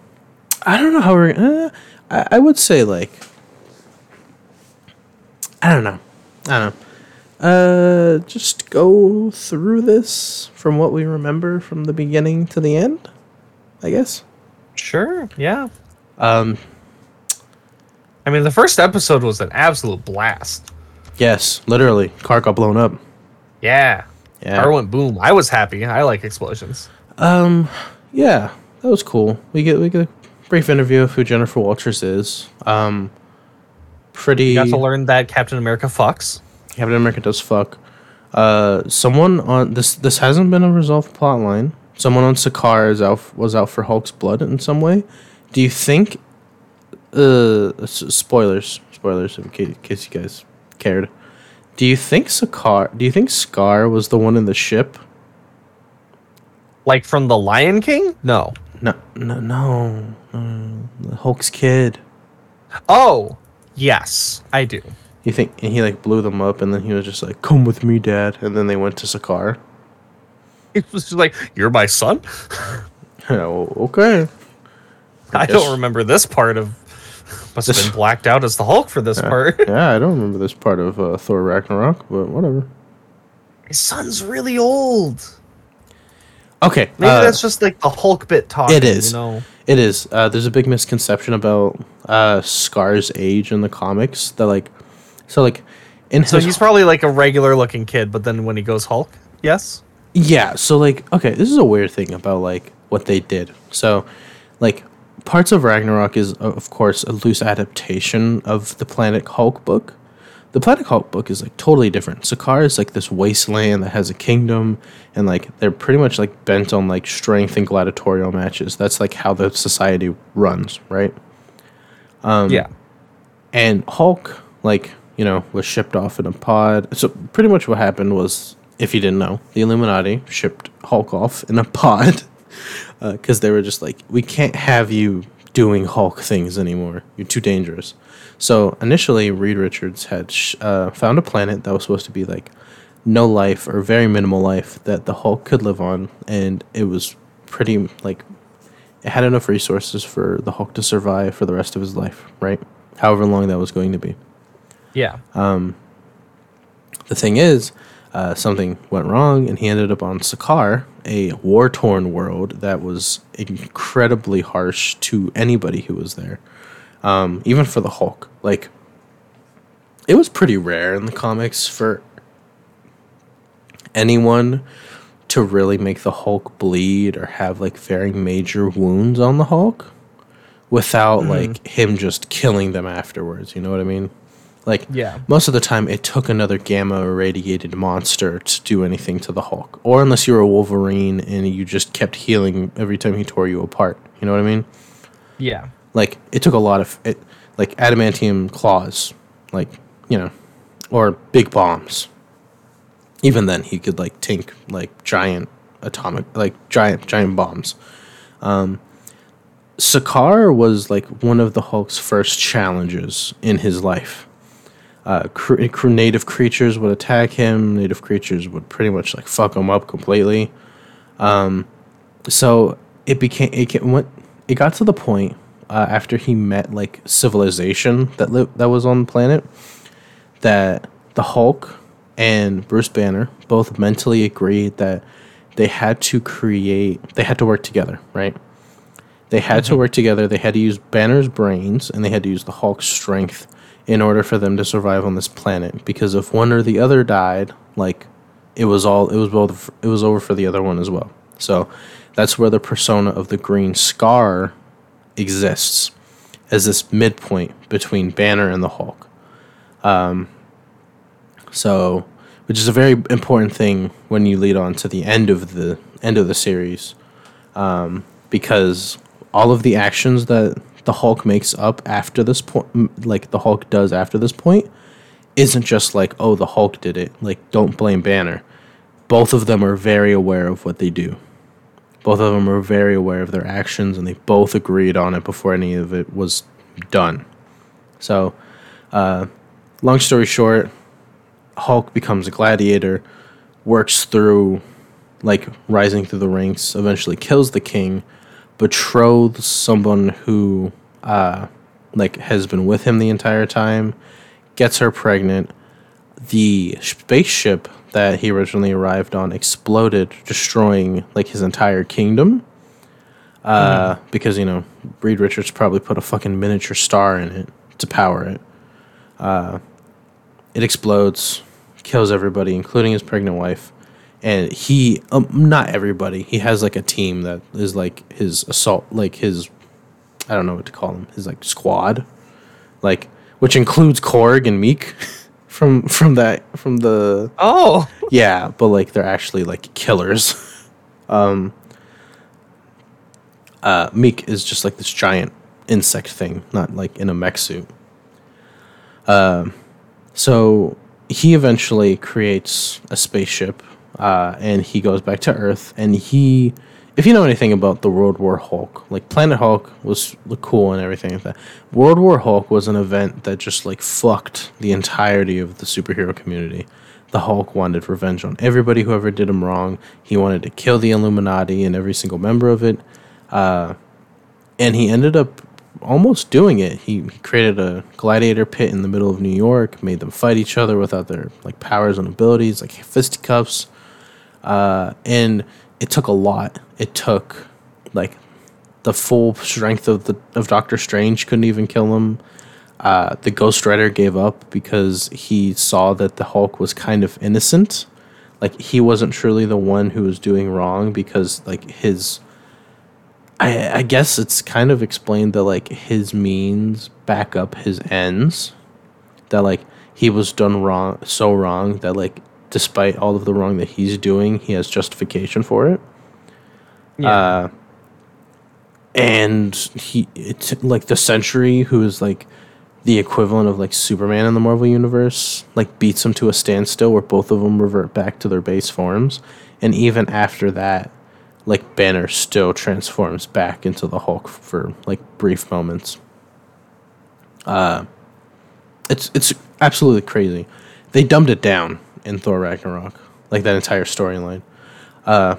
I don't know how we're. Uh, I, I would say like. I don't know. I don't know. Uh, just go through this from what we remember from the beginning to the end. I guess. Sure. Yeah. Um. I mean, the first episode was an absolute blast. Yes, literally, car got blown up. Yeah. Yeah. Car went boom. I was happy. I like explosions. Um. Yeah, that was cool. We get we get a brief interview of who Jennifer Walters is. Um. Pretty. You got to learn that Captain America fucks. Captain America does fuck. Uh, someone on this this hasn't been a resolved plot line. Someone on Sakaar is out was out for Hulk's blood in some way. Do you think? Uh, spoilers, spoilers, in case, in case you guys cared. Do you think Sakaar? Do you think Scar was the one in the ship? Like from the Lion King? No. No, no, no, no. The Hulk's kid. Oh, yes, I do. You think and he like blew them up, and then he was just like, "Come with me, Dad," and then they went to Sakaar. It [LAUGHS] was just like, "You're my son." [LAUGHS] [LAUGHS] oh, okay. I Yes. don't remember this part of. Must have been blacked out as the Hulk for this part. [LAUGHS] Yeah, I don't remember this part of uh, Thor Ragnarok, but whatever. His son's really old. Okay, Maybe uh, that's just like the Hulk bit talking. it is. You know? It is. Uh, there's a big misconception about uh, Skaar's age in the comics. That like, so like, in So his he's probably like a regular looking kid, but then when he goes Hulk, yes. Yeah, so like okay, this is a weird thing about like what they did. So like parts of Ragnarok is of course a loose adaptation of the Planet Hulk book. The Planet Hulk book is like totally different. Sakaar is like this wasteland that has a kingdom and like they're pretty much like bent on like strength and gladiatorial matches. That's like how the society runs, right? Um, yeah. And Hulk, like, you know, was shipped off in a pod. So pretty much what happened was, if you didn't know, the Illuminati shipped Hulk off in a [LAUGHS] pod because they were just like, we can't have you doing Hulk things anymore. You're too dangerous. So initially, Reed Richards had sh- uh, found a planet that was supposed to be like no life or very minimal life that the Hulk could live on, and it was pretty like it had enough resources for the Hulk to survive for the rest of his life, right? However long that was going to be. Yeah. Um, The thing is, uh, something went wrong, and he ended up on Sakaar, a war torn world that was incredibly harsh to anybody who was there, um, even for the Hulk. Like, it was pretty rare in the comics for anyone to really make the Hulk bleed or have like very major wounds on the Hulk without like him just killing them afterwards. You know what I mean? Like, Yeah. most of the time it took another gamma irradiated monster to do anything to the Hulk, or unless you were a Wolverine and you just kept healing every time he tore you apart. You know what I mean? Yeah. Like it took a lot of it, like adamantium claws, like you know, or big bombs. Even then, he could like tink like giant atomic, like giant giant bombs. Um, Sakaar was like one of the Hulk's first challenges in his life. Uh, cr- cr- native creatures would attack him. Native creatures would pretty much like fuck him up completely. Um, so it became it went it got to the point uh, after he met like civilization that li- that was on the planet that the Hulk and Bruce Banner both mentally agreed that they had to create they had to work together, right? They had to work together. They had to use Banner's brains and they had to use the Hulk's strength in order for them to survive on this planet. Because if one or the other died, like it was all it was both it was over for the other one as well. So that's where the persona of the Green Scar exists as this midpoint between Banner and the Hulk. Um, so, which is a very important thing when you lead on to the end of the end of the series, um, because all of the actions that the Hulk makes up after this point, like the Hulk does after this point, isn't just like oh the Hulk did it. Like don't blame Banner. Both of them are very aware of what they do. Both of them are very aware of their actions, and they both agreed on it before any of it was done. So, uh, long story short, Hulk becomes a gladiator, works through, like, rising through the ranks, eventually kills the king, betroths someone who, uh, like, has been with him the entire time, gets her pregnant. The spaceship that he originally arrived on exploded, destroying, like, his entire kingdom. Uh, because, you know, Reed Richards probably put a fucking miniature star in it to power it it explodes, kills everybody, including his pregnant wife. And he, um, not everybody, he has like a team that is like his assault, like his, I don't know what to call him, his like squad, like, which includes Korg and Miek. [LAUGHS] from from that from the Oh, yeah, but like they're actually like killers. [LAUGHS] um uh Miek is just like this giant insect thing, not like in a mech suit. Um so he eventually creates a spaceship uh and he goes back to Earth and he if you know anything about the World War Hulk, like Planet Hulk was cool and everything like that. World War Hulk was an event that just like fucked the entirety of the superhero community. The Hulk wanted revenge on everybody who ever did him wrong. He wanted to kill the Illuminati and every single member of it. Uh, and he ended up almost doing it. He, he created a gladiator pit in the middle of New York, made them fight each other without their like powers and abilities, like fisticuffs. Uh, and it took a lot. It took like the full strength of the of Doctor Strange couldn't even kill him. Uh, the Ghost Rider gave up because he saw that the Hulk was kind of innocent. Like he wasn't truly the one who was doing wrong because like his I I guess it's kind of explained that like his means back up his ends. That like he was done wrong so wrong that like despite all of the wrong that he's doing, he has justification for it. Uh, and he it's like the Sentry, who is like the equivalent of like Superman in the Marvel universe, like beats him to a standstill where both of them revert back to their base forms, and even after that, like Banner still transforms back into the Hulk for like brief moments. Uh, it's it's absolutely crazy. They dumbed it down in Thor Ragnarok, like that entire storyline. Uh,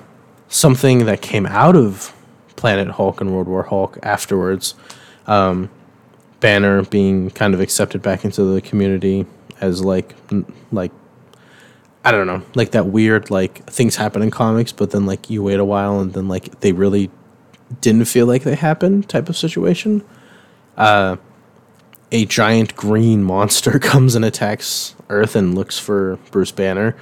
something that came out of Planet Hulk and World War Hulk afterwards. Um, Banner being kind of accepted back into the community as like like I don't know, like that weird like things happen in comics, but then like you wait a while and then like they really didn't feel like they happened type of situation. Uh, a giant green monster [LAUGHS] comes and attacks Earth and looks for Bruce Banner.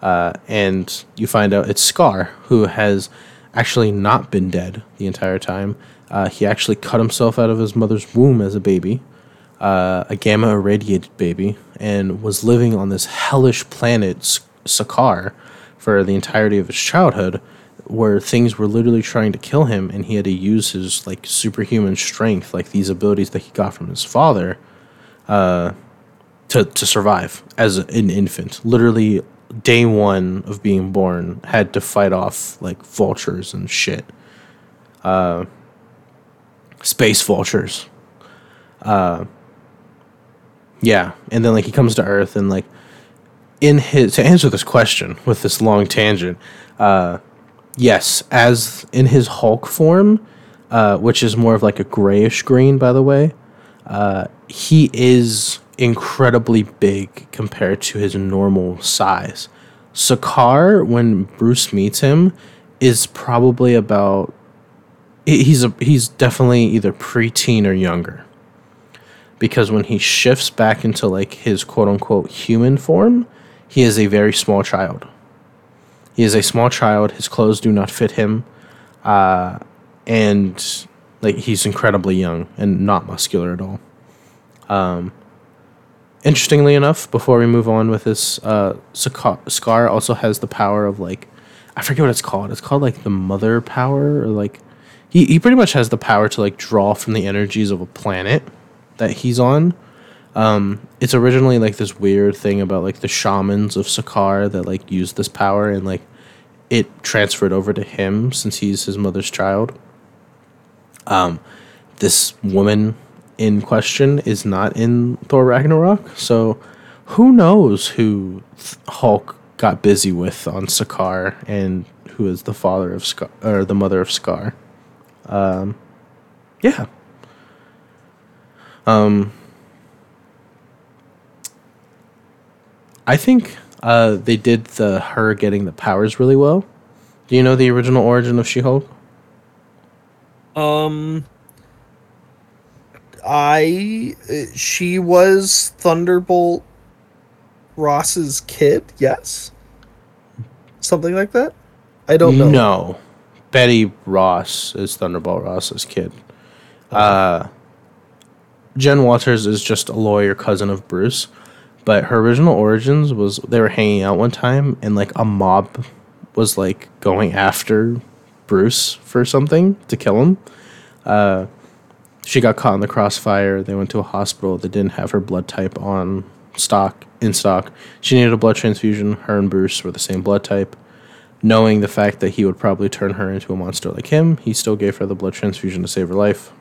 Uh, and you find out it's Skaar, who has actually not been dead the entire time. Uh, he actually cut himself out of his mother's womb as a baby, uh, a gamma irradiated baby, and was living on this hellish planet, S- Sakaar, for the entirety of his childhood, where things were literally trying to kill him, and he had to use his like superhuman strength, like these abilities that he got from his father, uh, to to survive as an infant. Literally, day one of being born, had to fight off like vultures and shit. Uh, space vultures. Uh, yeah, and then like he comes to Earth and like in his to answer this question with this long tangent. Uh, yes, as in his Hulk form, uh, which is more of like a grayish green, by the way. Uh, he is incredibly big compared to his normal size. Skaar, when Bruce meets him, is probably about. He's a he's definitely either preteen or younger. Because when he shifts back into like his quote unquote human form, he is a very small child. He is a small child. His clothes do not fit him, uh, and like he's incredibly young and not muscular at all. Um, interestingly enough, before we move on with this, uh, Skaar also has the power of like, I forget what it's called. It's called like the mother power, or like, he he pretty much has the power to like draw from the energies of a planet that he's on. Um, it's originally like this weird thing about like the shamans of Sakaar that like use this power and like it transferred over to him since he's his mother's child. Um, this woman in question is not in Thor Ragnarok, so who knows who Hulk got busy with on Sakaar and who is the father of Skaar or the mother of Skaar. Um, yeah. Um, I think uh, they did the her getting the powers really well. Do you know the original origin of She Hulk? Um, I uh, she was Thunderbolt Ross's kid. Yes, something like that. I don't know. No. Betty Ross is Thunderbolt Ross's kid. Uh, Jen Walters is just a lawyer cousin of Bruce, But her original origins was they were hanging out one time and like a mob was like going after Bruce for something to kill him. Uh, she got caught in the crossfire. They went to a hospital. that didn't have her blood type on stock in stock. She needed a blood transfusion. Her and Bruce were the same blood type. Knowing the fact that he would probably turn her into a monster like him, he still gave her the blood transfusion to save her life.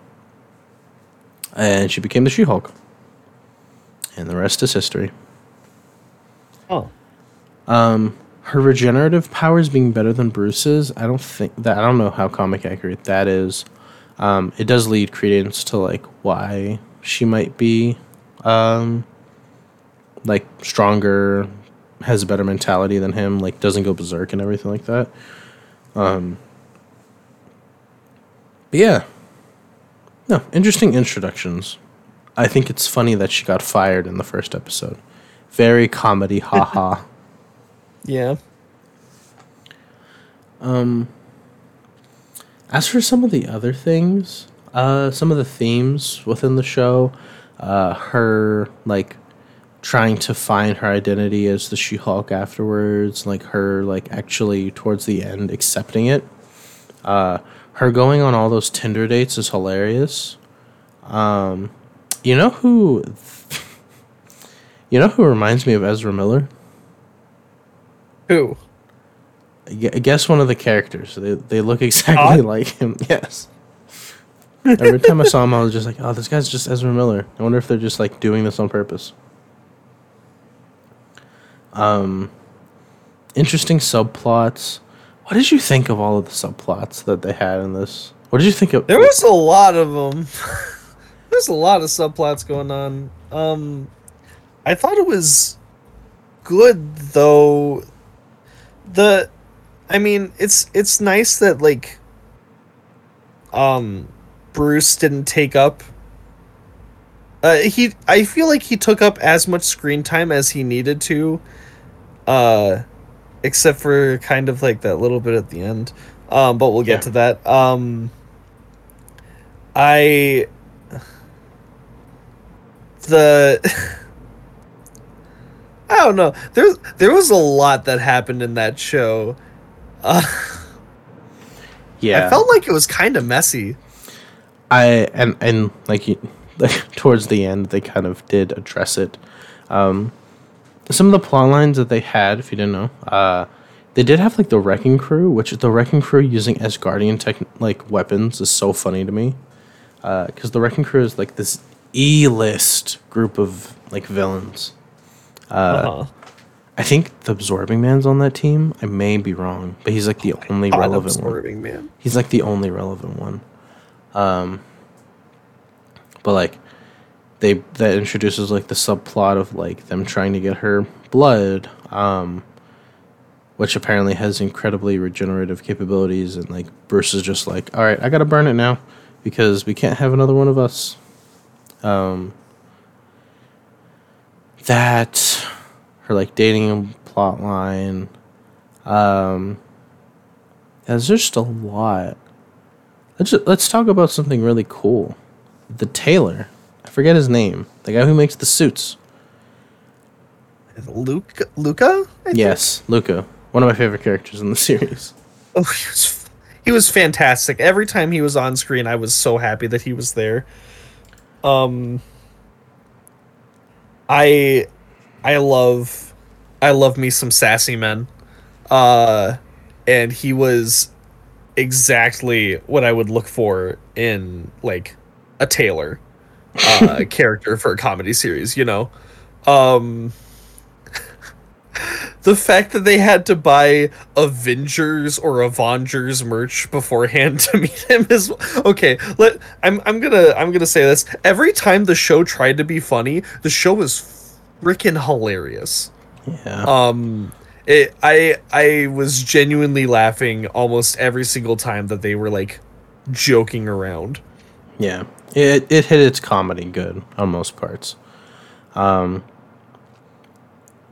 And she became the She Hulk. And the rest is history. Oh. Um, her regenerative powers being better than Bruce's, I don't think that I don't know how comic accurate that is. Um, it does lead credence to like why she might be um like stronger, has a better mentality than him, like doesn't go berserk and everything like that. Um but yeah. No, interesting introductions. I think it's funny that she got fired in the first episode. Very comedy, haha. [LAUGHS] Yeah. Um, as for some of the other things, uh, some of the themes within the show, uh, her like trying to find her identity as the She-Hulk afterwards, like her like actually towards the end accepting it. Uh, her going on all those Tinder dates is hilarious. Um, you know who? [LAUGHS] You know who reminds me of Ezra Miller? Who? Gu- Guess one of the characters. They they look [LAUGHS] exactly Todd? like him. [LAUGHS] Yes. Every time I saw him, I was just like, "Oh, this guy's just Ezra Miller." I wonder if they're just like doing this on purpose. Um, interesting subplots. What did you think of all of the subplots that they had in this? What did you think of? There was a lot of them. [LAUGHS] There's a lot of subplots going on. Um, I thought it was good though. The, I mean, it's it's nice that like, um, Bruce didn't take up. Uh, he, I feel like he took up as much screen time as he needed to. Uh, except for kind of like that little bit at the end. Um, but we'll get Yeah. to that. Um, I the [LAUGHS] I don't know. There's there was a lot that happened in that show. Uh, [LAUGHS] yeah, I felt like it was kind of messy. I and and like like [LAUGHS] towards the end, they kind of did address it. Um, some of the plot lines that they had, if you didn't know, uh, they did have like the wrecking crew, which the wrecking crew using Asgardian tech like weapons is so funny to me. Because the wrecking crew is like this e list group of like villains. Uh-huh. I think the absorbing man's on that team. I may be wrong, but he's like the only God, relevant one. absorbing man. He's like the only relevant one. Um, but like they that introduces like the subplot of like them trying to get her blood, um, which apparently has incredibly regenerative capabilities, and like Bruce is just like, all right, I gotta burn it now because we can't have another one of us. Um, that her like dating plot line. Um, there's just a lot. Let's just, let's talk about something really cool. The tailor, I forget his name. The guy who makes the suits. Luca Luca? I think? Yes, Luca, one of my favorite characters in the [LAUGHS] series. Oh, he was he was fantastic. Every time he was on screen, I was so happy that he was there. Um I I love I love me some sassy men. Uh and he was exactly what I would look for in like a tailor uh [LAUGHS] character for a comedy series, you know. Um [LAUGHS] the fact that they had to buy Avengers or Avengers merch beforehand [LAUGHS] to meet him is okay. Let I'm I'm gonna I'm gonna say this. Every time the show tried to be funny, the show was freaking hilarious. Yeah. Um, it I I was genuinely laughing almost every single time that they were like joking around. Yeah, it it hit its comedy good on most parts. Um,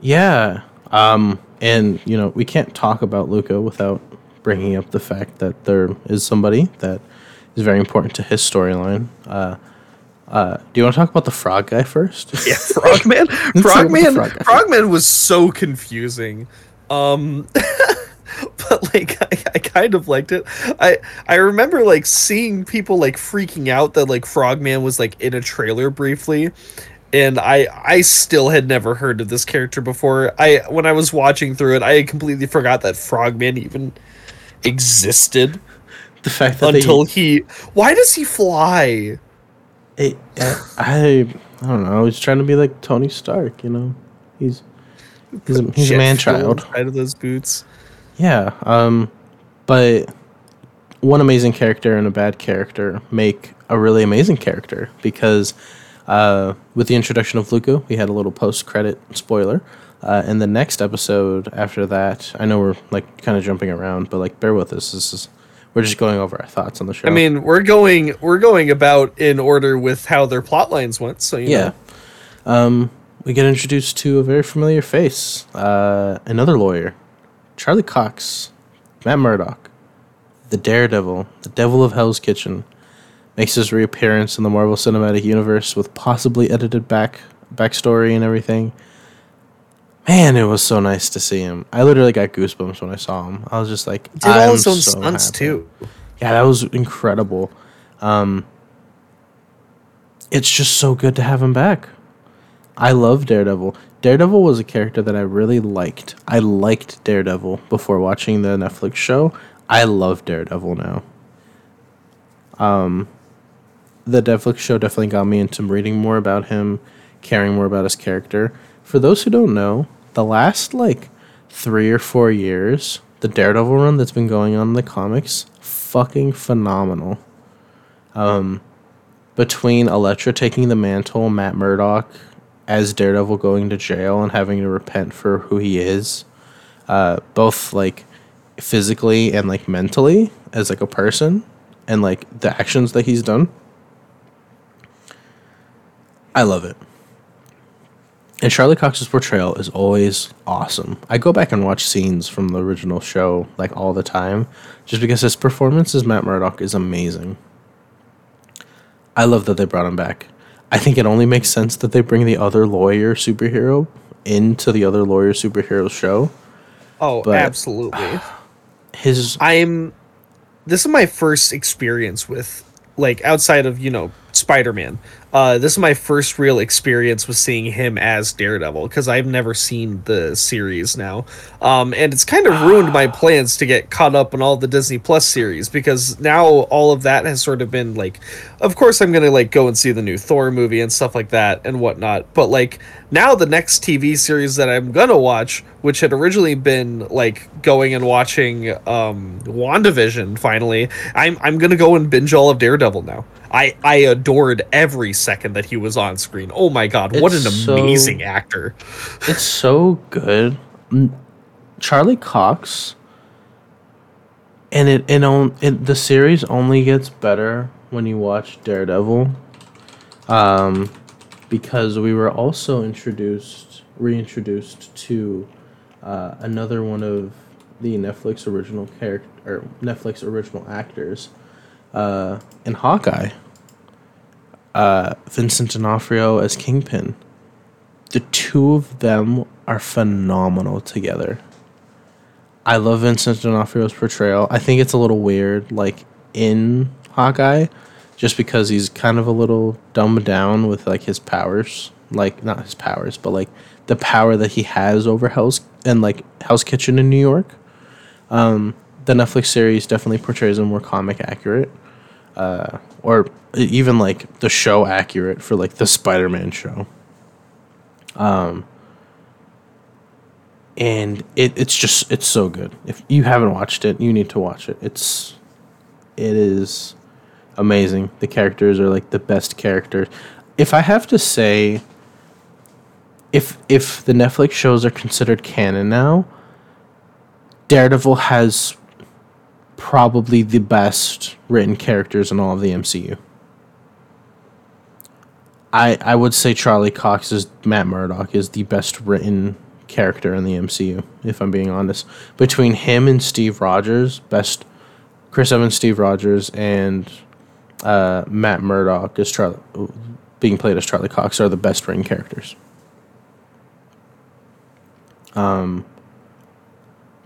yeah, um, and you know we can't talk about Luca without bringing up the fact that there is somebody that is very important to his storyline. Uh, Uh, do you want to talk about the frog guy first? [LAUGHS] Yeah, Frogman. [LAUGHS] Frogman. frog. Frogman was so confusing. Um, [LAUGHS] but like, I, I kind of liked it. I I remember like seeing people like freaking out that like Frogman was like in a trailer briefly, and I I still had never heard of this character before. I when I was watching through it, I completely forgot that Frogman even existed The fact that until they, he. Why does he fly? It, I I don't know. He's trying to be like Tony Stark. You know, he's he's a, he's a man child. inside of those boots. Yeah. Um, but one amazing character and a bad character make a really amazing character because uh, with the introduction of Luca, we had a little post-credit spoiler. Uh, in the next episode after that, I know we're like kind of jumping around, but like bear with us. This is we're just going over our thoughts on the show. I mean, we're going we're going about in order with how their plot lines went. So you yeah. know. Um, we get introduced to a very familiar face, uh, another lawyer, Charlie Cox, Matt Murdock, the Daredevil, the Devil of Hell's Kitchen, makes his reappearance in the Marvel Cinematic Universe with possibly edited back backstory and everything. Man, it was so nice to see him. I literally got goosebumps when I saw him. I was just like, did all his own so stunts happy. too. Yeah, that was incredible. Um, it's just so good to have him back. I love Daredevil. Daredevil was a character that I really liked. I liked Daredevil before watching the Netflix show. I love Daredevil now. Um, the Netflix show definitely got me into reading more about him, caring more about his character. For those who don't know, the last like three or four years, the Daredevil run that's been going on in the comics, fucking phenomenal. Um, between Elektra taking the mantle, Matt Murdock as Daredevil going to jail and having to repent for who he is, uh, both like physically and like mentally as like a person, and like the actions that he's done. I love it. And Charlie Cox's portrayal is always awesome. I go back and watch scenes from the original show like all the time, just because his performance as Matt Murdock is amazing. I love that they brought him back. I think it only makes sense that they bring the other lawyer superhero into the other lawyer superhero show. Oh, But- absolutely. [SIGHS] His I'm. This is my first experience with like outside of you know Spider-Man. Uh, this is my first real experience with seeing him as Daredevil because I've never seen the series now, um, and it's kind of ruined my plans to get caught up on all the Disney Plus series because now all of that has sort of been like, of course I'm gonna like go and see the new Thor movie and stuff like that and whatnot, but like now the next TV series that I'm gonna watch, which had originally been like going and watching um WandaVision finally, I'm I'm gonna go and binge all of Daredevil now. I I adored every second that he was on screen. Oh my god, what an It's so- amazing actor. it's so good. Mm, Charlie Cox, and it it, on, it the series only gets better when you watch Daredevil, um, because we were also introduced reintroduced to uh, another one of the Netflix original character or Netflix original actors uh, in Hawkeye. Uh, Vincent D'Onofrio as Kingpin the two of them are phenomenal together. I love Vincent D'Onofrio's portrayal. I think it's a little weird, like in Hawkeye, just because he's kind of a little dumbed down with like his powers, like not his powers, but like the power that he has over Hell's and like Hell's Kitchen in New York. Um, the Netflix series definitely portrays him more comic accurate, uh, or even like the show accurate for like the Spider-Man show. Um, and it, it's just it's so good. If you haven't watched it, you need to watch it. It's it is amazing. The characters are like the best characters. If I have to say if if the Netflix shows are considered canon now, Daredevil has probably the best written characters in all of the MCU. I I would say Charlie Cox is Matt Murdock is the best written character in the MCU, if I'm being honest. Between him and Steve Rogers, best Chris Evans, Steve Rogers, and uh, Matt Murdock as Charlie, being played as Charlie Cox are the best written characters. Um,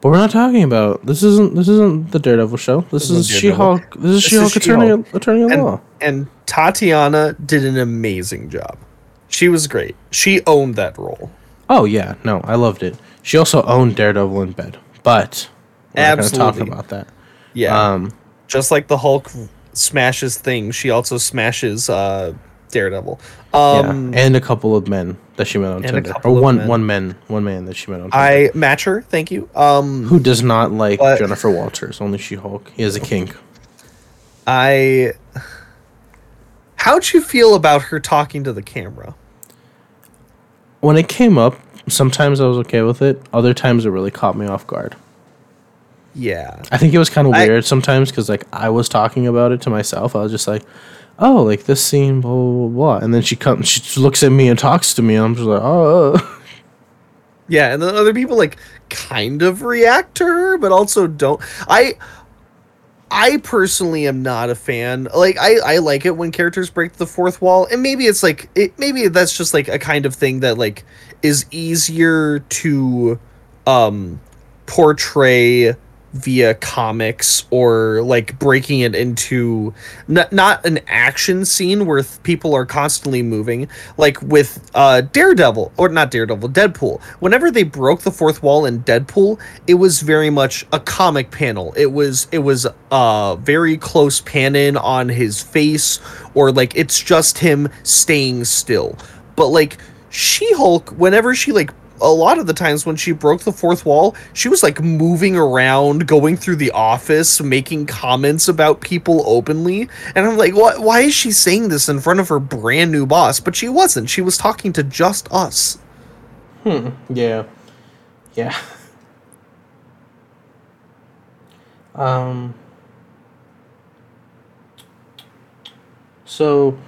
but we're not talking about this. Isn't this isn't the Daredevil show? This, This is She Hulk. This is She Hulk Attorney She-Hulk. Attorney at and, Law. and Tatiana did an amazing job. She was great. She owned that role. Oh yeah, no, I loved it. She also owned Daredevil in bed, but we're not going to talk about that. Yeah. Um, Just like the Hulk smashes things, she also smashes uh, Daredevil. Um, yeah, and a couple of men that she met on Tinder, or one men. one man, one man that she met on Tinder. I match her. Thank you. Um, who does not like But- Jennifer Walters? Only She Hulk. He is a kink. I. How'd you feel about her talking to the camera? When it came up, sometimes I was okay with it. Other times it really caught me off guard. Yeah. I think it was kind of I- weird sometimes because like I was talking about it to myself. I was just like, "Oh, like this scene, blah blah blah,", blah. and then she comes, she looks at me and talks to me, and I'm just like, "Oh." [LAUGHS] Yeah, and then other people like kind of react to her, but also don't. I I personally am not a fan. Like I I like it when characters break the fourth wall, and maybe it's like it maybe that's just like a kind of thing that like is easier to um portray via comics or like breaking it into not, not an action scene where th- people are constantly moving like with uh daredevil or not daredevil deadpool. Whenever they broke the fourth wall in deadpool it was very much a comic panel. It was it was uh very close pan in on his face or like it's just him staying still. But like she-hulk whenever she like a lot of the times when she broke the fourth wall, she was like moving around, going through the office, making comments about people openly. And I'm like, what? Why is she saying this in front of her brand new boss? But she wasn't. She was talking to just us. Hmm. Yeah. Yeah. Um So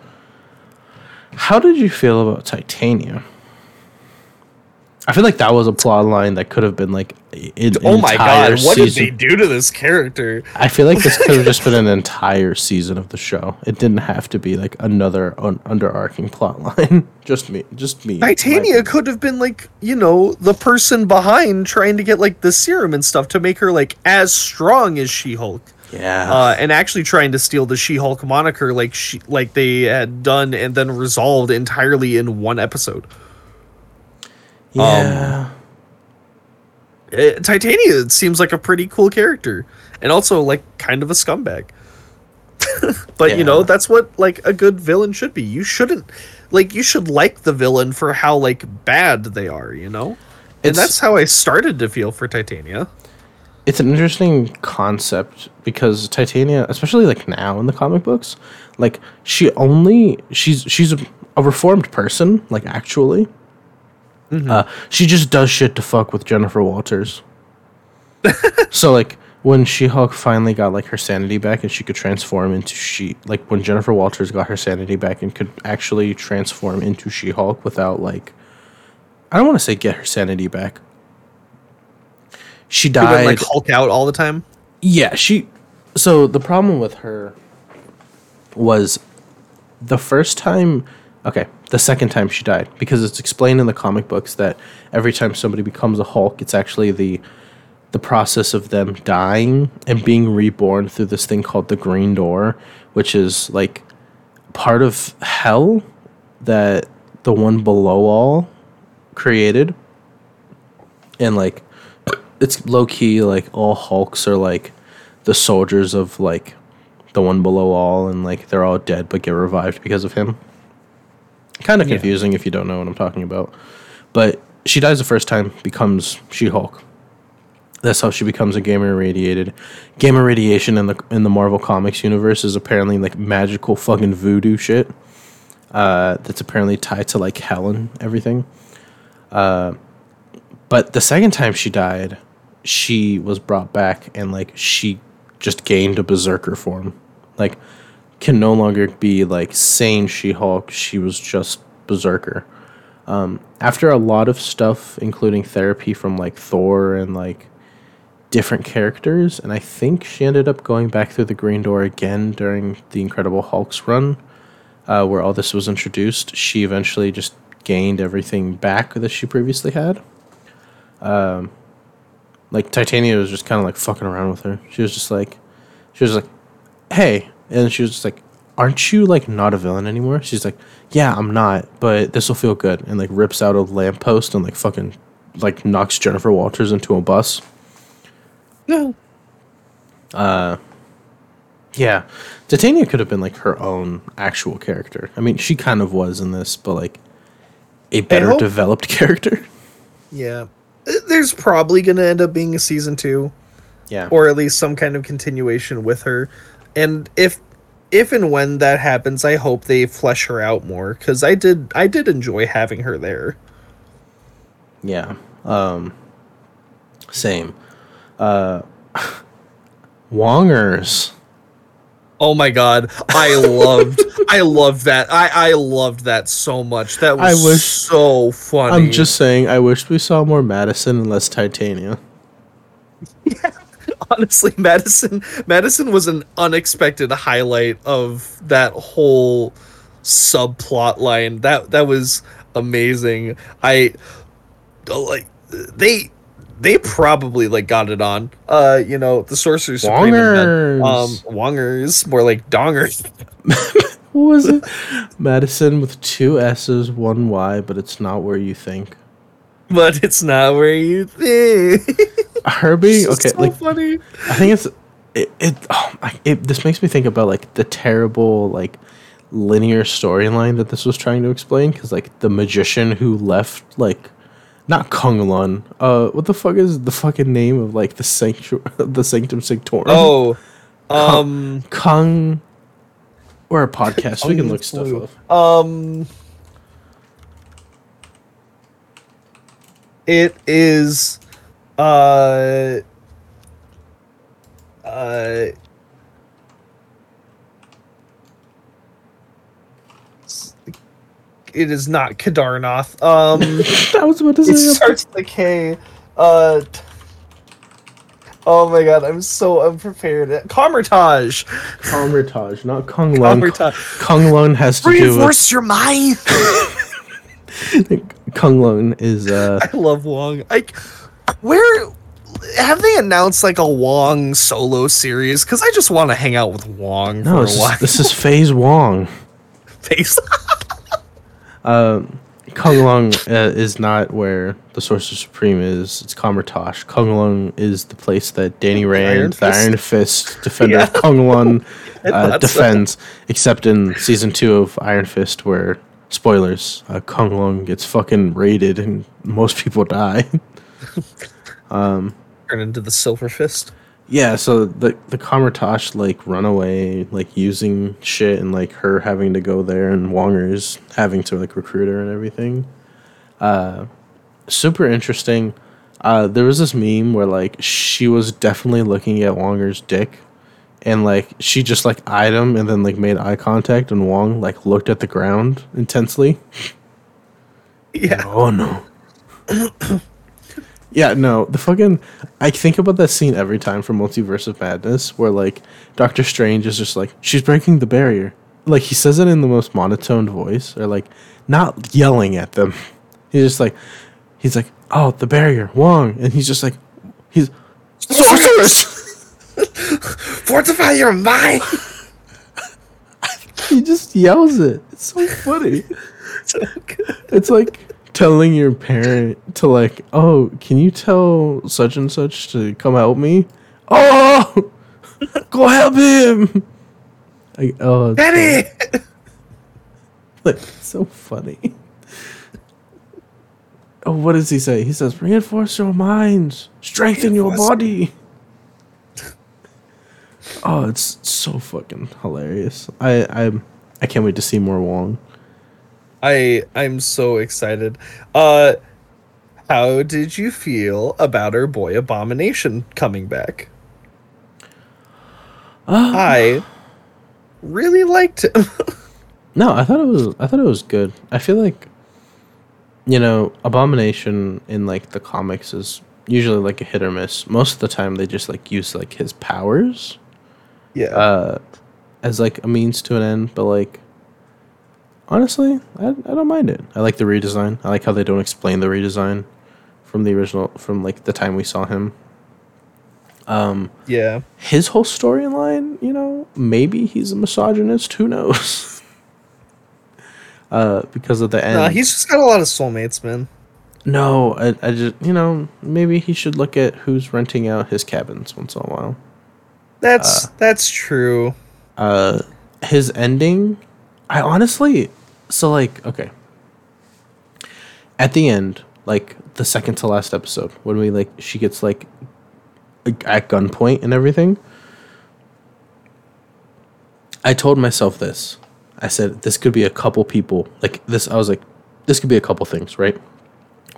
how did you feel about Titania? I feel like that was a plot line that could have been like an Oh my god, what did season. they do to this character? I feel like this could have just been an [LAUGHS] entire season of the show. It didn't have to be like another un- underarching plot line. [LAUGHS] just me, just me. Titania could have been like, you know, the person behind trying to get like the serum and stuff to make her like as strong as She Hulk. Yeah. uh, and actually trying to steal the She-Hulk moniker like she like they had done and then resolved entirely in one episode. Yeah. Uh, Titania seems like a pretty cool character and also like kind of a scumbag. [LAUGHS] but you know, that's what like a good villain should be. You shouldn't like you should like the villain for how like bad they are, you know? And It's- that's how I started to feel for Titania. it's an interesting concept because Titania, especially like now in the comic books, like she only she's she's a, a reformed person, like actually. Uh, she just does shit to fuck with Jennifer Walters. [LAUGHS] so like when She Hulk finally got like her sanity back and she could transform into she like when Jennifer Walters got her sanity back and could actually transform into She Hulk without like I don't want to say get her sanity back. She died. like Hulk out all the time. Yeah, she. So the problem with her was the first time. Okay, the second time she died because it's explained in the comic books that every time somebody becomes a Hulk, it's actually the the process of them dying and being reborn through this thing called the Green Door, which is like part of hell that the one below all created. And like it's low key like all Hulks are like the soldiers of like the one below all and like they're all dead but get revived because of him. Kind of Yeah. confusing if you don't know what I'm talking about. But she dies the first time, becomes She-Hulk. That's how she becomes a gamma irradiated. Gamma radiation in the in the Marvel Comics universe is apparently like magical fucking voodoo shit. Uh, that's apparently tied to like hell and everything. Uh, but the second time she died, she was brought back and like she just gained a berserker form. Like can no longer be like sane She-Hulk. She was just berserker. Um, after a lot of stuff, including therapy from like Thor and like different characters, and I think she ended up going back through the Green Door again during the Incredible Hulk's run, uh, where all this was introduced. She eventually just gained everything back that she previously had. Um, like Titania was just kind of like fucking around with her. She was just like, she was like, "Hey," and she was just like, "Aren't you like not a villain anymore?" She's like, "Yeah, I'm not, but this will feel good," and like rips out a lamppost and like fucking like knocks Jennifer Walters into a bus. No. Uh, yeah, Titania could have been like her own actual character. I mean, she kind of was in this, but like a better developed [LAUGHS] character. Yeah. Uh, There's probably going to end up being a season 2 Yeah, or at least some kind of continuation with her. And if if and when that happens, I hope they flesh her out more cuz I did I did enjoy having her there. yeah. Um, same. Uh, [LAUGHS] Wongers. Oh my god, I loved I loved that. I I loved that so much. That was I wish- so funny. I'm just saying. I wish we saw more Madisynn and less Titania. [LAUGHS] honestly Madisynn Madisynn was an unexpected highlight of that whole subplot line. That that was amazing. I like they they probably like got it on. Uh, you know, the Sorcerer Supreme and um Wongers. wongers, more like dongers. [LAUGHS] What was it? Madisynn with two S's, one Y, but it's not where you think. [LAUGHS] But it's not where you think. Herbie, okay, so like funny. I think it's it. it, oh my, it this makes me think about like the terrible like linear storyline that this was trying to explain because like the magician who left like not K'un-Lun. Uh, what the fuck is the fucking name of like the sanctuary, [LAUGHS] the Sanctum Sanctorum? Oh, [LAUGHS] um, Kung. We're a podcast. we can look stuff up. Um, it is, uh, uh, it is not Kedarnath. Um, [LAUGHS] I was about to say. it starts with a K. Uh, oh my god, I'm so unprepared. Kamar-Taj. Kamar-Taj, not Kung Lun. Kamar-Taj. Kung Lun has to do with Reinforce your mind. [LAUGHS] [LAUGHS] K'un-Lun is uh [LAUGHS] I love Wong. Like, where have they announced like a Wong solo series? Because I just want to hang out with Wong no for this a while. is, this is [LAUGHS] Phase Wong. Face. Kung Lung uh, is not where the Sorcerer Supreme is. It's Comertosh. Kung Lung is the place that Danny Rand, Iron the Iron Fist defender Yeah. of K'un-Lun, uh, thought so. defends. Except in season two of Iron Fist, where spoilers, uh, Kung Lung gets fucking raided and most people die. [LAUGHS] um, Turn into the Silver Fist. Yeah, so the the Kamertosh like runaway, like using shit and like her having to go there and Wongers having to like recruit her and everything. Uh super interesting. Uh there was this meme where like she was definitely looking at Wonger's dick and like she just like eyed him and then like made eye contact and Wong like looked at the ground intensely. Yeah. Oh no. [COUGHS] yeah, no, the fucking I think about that scene every time from Multiverse of Madness where like Doctor Strange is just like, She's breaking the barrier. Like he says it in the most monotoned voice, or like not yelling at them. [LAUGHS] He's just like he's like, Oh, the barrier, Wong and he's just like he's sorceress [LAUGHS] Fortify your mind. He just yells it. It's so funny. [LAUGHS] So. It's like telling your parent to like, oh, can you tell such and such to come help me? Oh, [LAUGHS] go help him! Like, oh, it's Benny. so, like so funny. Oh, what does he say? He says, "Reinforce your minds, strengthen your Reinforce- body." Oh, it's so fucking hilarious. I I I can't wait to see more Wong. I I'm so excited. Uh, how did you feel about our boy Abomination coming back? I really liked him. [LAUGHS] No, I thought it was I thought it was good. I feel like you know, Abomination in like the comics is usually like a hit or miss. Most of the time, they just like use like his powers Yeah. uh, as like a means to an end. But like, honestly, I, I don't mind it. I like the redesign. I like how they don't explain the redesign from the original from like the time we saw him. Um, yeah. his whole storyline, you know, maybe he's a misogynist. Who knows? [LAUGHS] uh, because of the end. Nah, he's just got a lot of soulmates, man. no, I, I just you know maybe he should look at who's renting out his cabins once in a while. That's that's true. uh his ending i honestly so like okay. At the end like the second to last episode when we like she gets like at gunpoint and everything i told myself this. I said this could be a couple people like this i was like this could be a couple things right?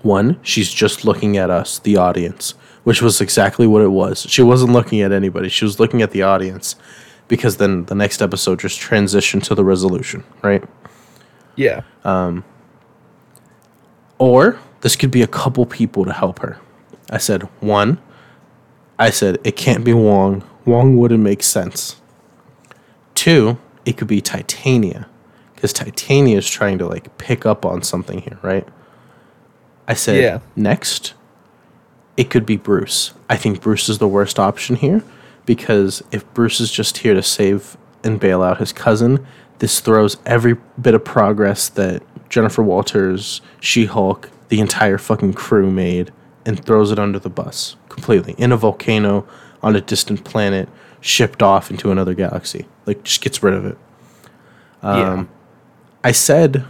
One she's just looking at us the audience which was exactly what it was she wasn't looking at anybody she was looking at the audience because then the next episode just transitioned to the resolution right Yeah. Um, or this could be a couple people to help her. I said, one, I said, it can't be Wong. Wong wouldn't make sense. Two, it could be Titania. Because Titania is trying to like pick up on something here, right? I said, Yeah. next, it could be Bruce. I think Bruce is the worst option here because if Bruce is just here to save and bail out his cousin, this throws every bit of progress that Jennifer Walters, She Hulk, the entire fucking crew made and throws it under the bus completely in a volcano on a distant planet, shipped off into another galaxy. Like, just gets rid of it. yeah. Um, I said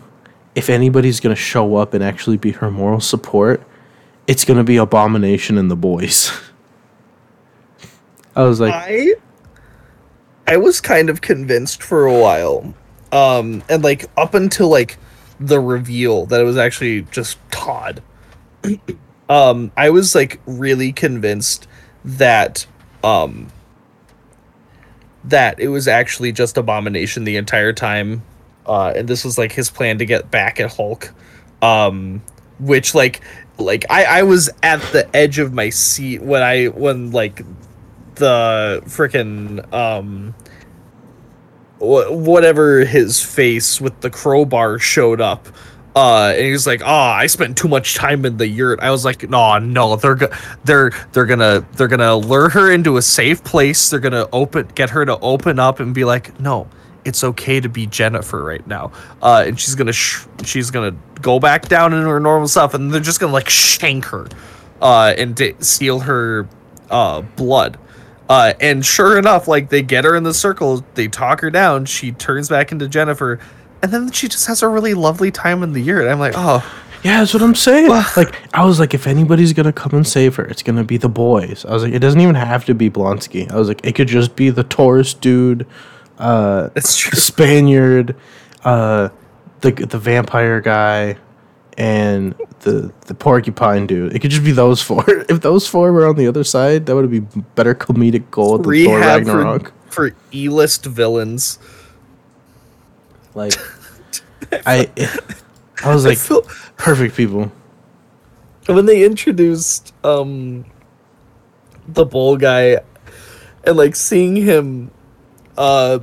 if anybody's going to show up and actually be her moral support, it's going to be Abomination and the boys. [LAUGHS] I was like, I I was kind of convinced for a while. Um and like up until like the reveal that it was actually just Todd. [CLEARS THROAT] um I was like really convinced that um that it was actually just Abomination the entire time. Uh and this was like his plan to get back at Hulk. Um which like like I I was at the edge of my seat when I when like the freaking um wh- whatever his face with the crowbar showed up uh and he was like oh i spent too much time in the yurt. I was like no no they're go- they're they're gonna they're gonna lure her into a safe place. They're gonna open get her to open up and be like no it's okay to be jennifer right now uh and she's gonna sh- she's gonna go back down into her normal stuff and they're just gonna like shank her uh and d- steal her uh blood uh, and sure enough, like they get her in the circle, they talk her down, she turns back into Jennifer, and then she just has a really lovely time in the year. And I'm like, oh, yeah, that's what I'm saying. like, I was like, if anybody's going to come and save her, it's going to be the boys. I was like, it doesn't even have to be Blonsky. I was like, it could just be the Taurus dude, uh, true. Spaniard, uh, the, the vampire guy, and the the porcupine dude. It could just be those four. [LAUGHS] If those four were on the other side, that would be better comedic gold than Thor Rehab Ragnarok. for, for E-list villains. Like, [LAUGHS] I, I was I like, feel- perfect people. when they introduced um the bull guy and like seeing him uh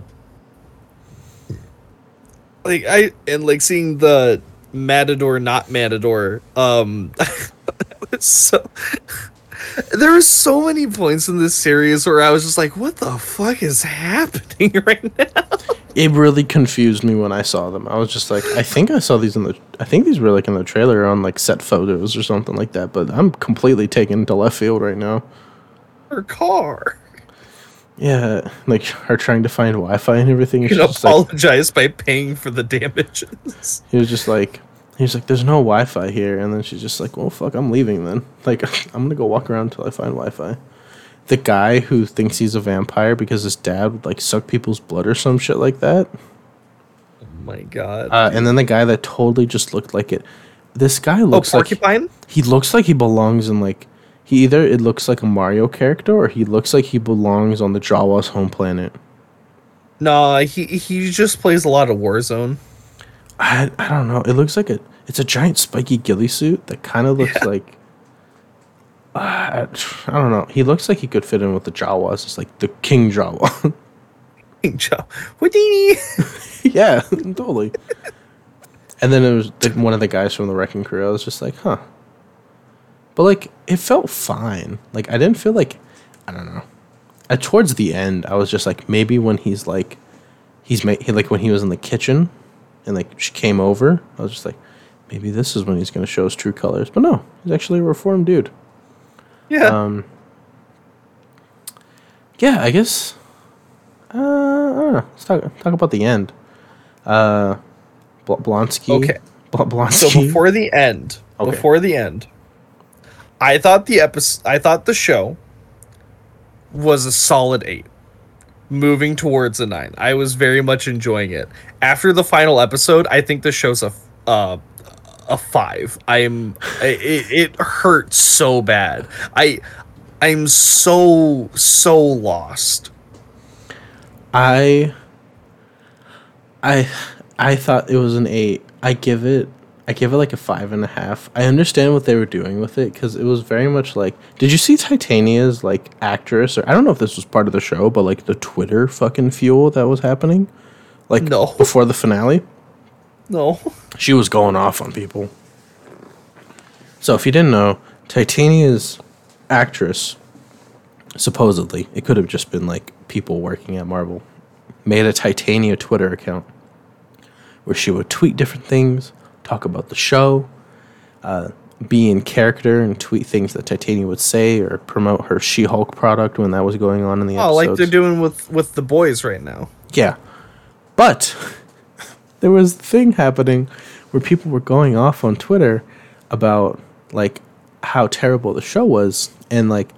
like I and like seeing the matador not matador um [LAUGHS] so there were so many points in this series where I was just like what the fuck is happening [LAUGHS] right now It really confused me when I saw them. I was just like, I think I saw these in the. I think these were like in the trailer on like set photos or something like that. But I'm completely taken to left field right now. her car Yeah, like her trying to find Wi-Fi and everything. you know just like, apologize by paying for the damages he was just like, he was like, "There's no Wi-Fi here," and then she's just like, "Well, fuck, I'm leaving then. Like, [LAUGHS] I'm gonna go walk around until I find Wi-Fi." The guy who thinks he's a vampire because his dad would like suck people's blood or some shit like that. oh my god Uh, and then the guy that totally just looked like it. This guy oh looks like porcupine he looks like he belongs in like he either it looks like a Mario character or he looks like he belongs on the Jawa's home planet. Nah, he he just plays a lot of Warzone. I I don't know. It looks like a it's a giant spiky ghillie suit that kind of looks like uh, I, don't know. He looks like he could fit in with the Jawas. It's like the King Jawa. [LAUGHS] Joe. Houdini. [LAUGHS] yeah, [LAUGHS] totally. And then it was one of the guys from the Wrecking Crew. I was just like, huh. But like, it felt fine. Like I didn't feel like, I don't know. At towards the end, I was just like, maybe when he's like, he's ma- he, like when he was in the kitchen, and like she came over. I was just like, maybe this is when he's gonna show his true colors. But no, he's actually a reformed dude. Yeah. Um. Yeah, I guess. Uh, I don't know. Let's talk talk about the end. Uh, Bl- Blonsky. Okay. Bl- Blonsky. so before the end, Okay. before the end, I thought the episode, I thought the show was a solid eight, moving towards a nine. I was very much enjoying it. After the final episode, I think the show's a uh, a five. I'm it, it hurt so bad. I I'm so so lost. I. I I thought it was an eight. I give it. I give it like a five and a half. I understand what they were doing with it because it was very much like. Did you see Titania's like actress or I don't know if this was part of the show, but like the Twitter fucking fuel that was happening, like No. before the finale. No. she was going off on people. So if you didn't know, Titania's actress, supposedly, it could have just been like people working at Marvel, made a Titania Twitter account where she would tweet different things, talk about the show, uh, be in character and tweet things that Titania would say or promote her She-Hulk product when that was going on in the Oh, episodes. like they're doing with with the boys right now. Yeah. But [LAUGHS] there was a thing happening where people were going off on Twitter about like how terrible the show was and like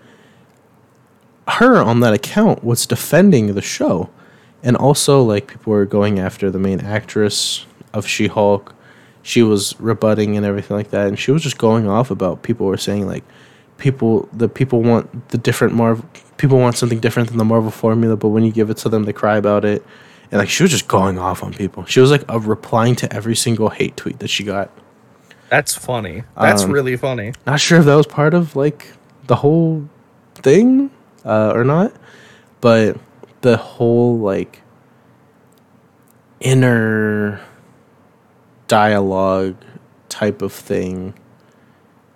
her on that account was defending the show and also like people were going after the main actress of She-Hulk. She was rebutting and everything like that and she was just going off about people were saying like people the people want the different Marvel people want something different than the Marvel formula, but when you give it to them, they cry about it. And like she was just going off on people. She was like uh, replying to every single hate tweet that she got. That's funny. That's Um, really funny. Not sure if that was part of like the whole thing uh, or not, but the whole like inner dialogue type of thing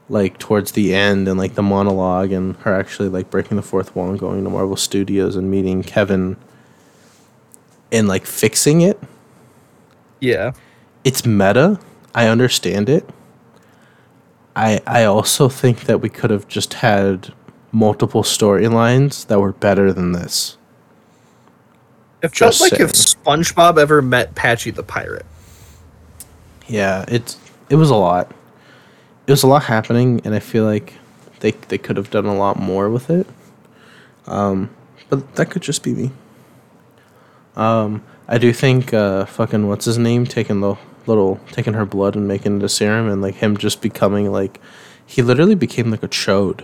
like towards the end and like the monologue and her actually like breaking the fourth wall and going to Marvel Studios and meeting Kevin and like fixing it. Yeah. It's meta. I understand it. I I also think that we could have just had multiple storylines that were better than this. It felt Just like if. SpongeBob ever met Patchy the pirate. Yeah, it's it was a lot. It was a lot happening, and I feel like they they could have done a lot more with it. Um, but that could just be me. Um, I do think uh, fucking what's his name taking the little taking her blood and making it a serum, and like him just becoming like he literally became like a chode.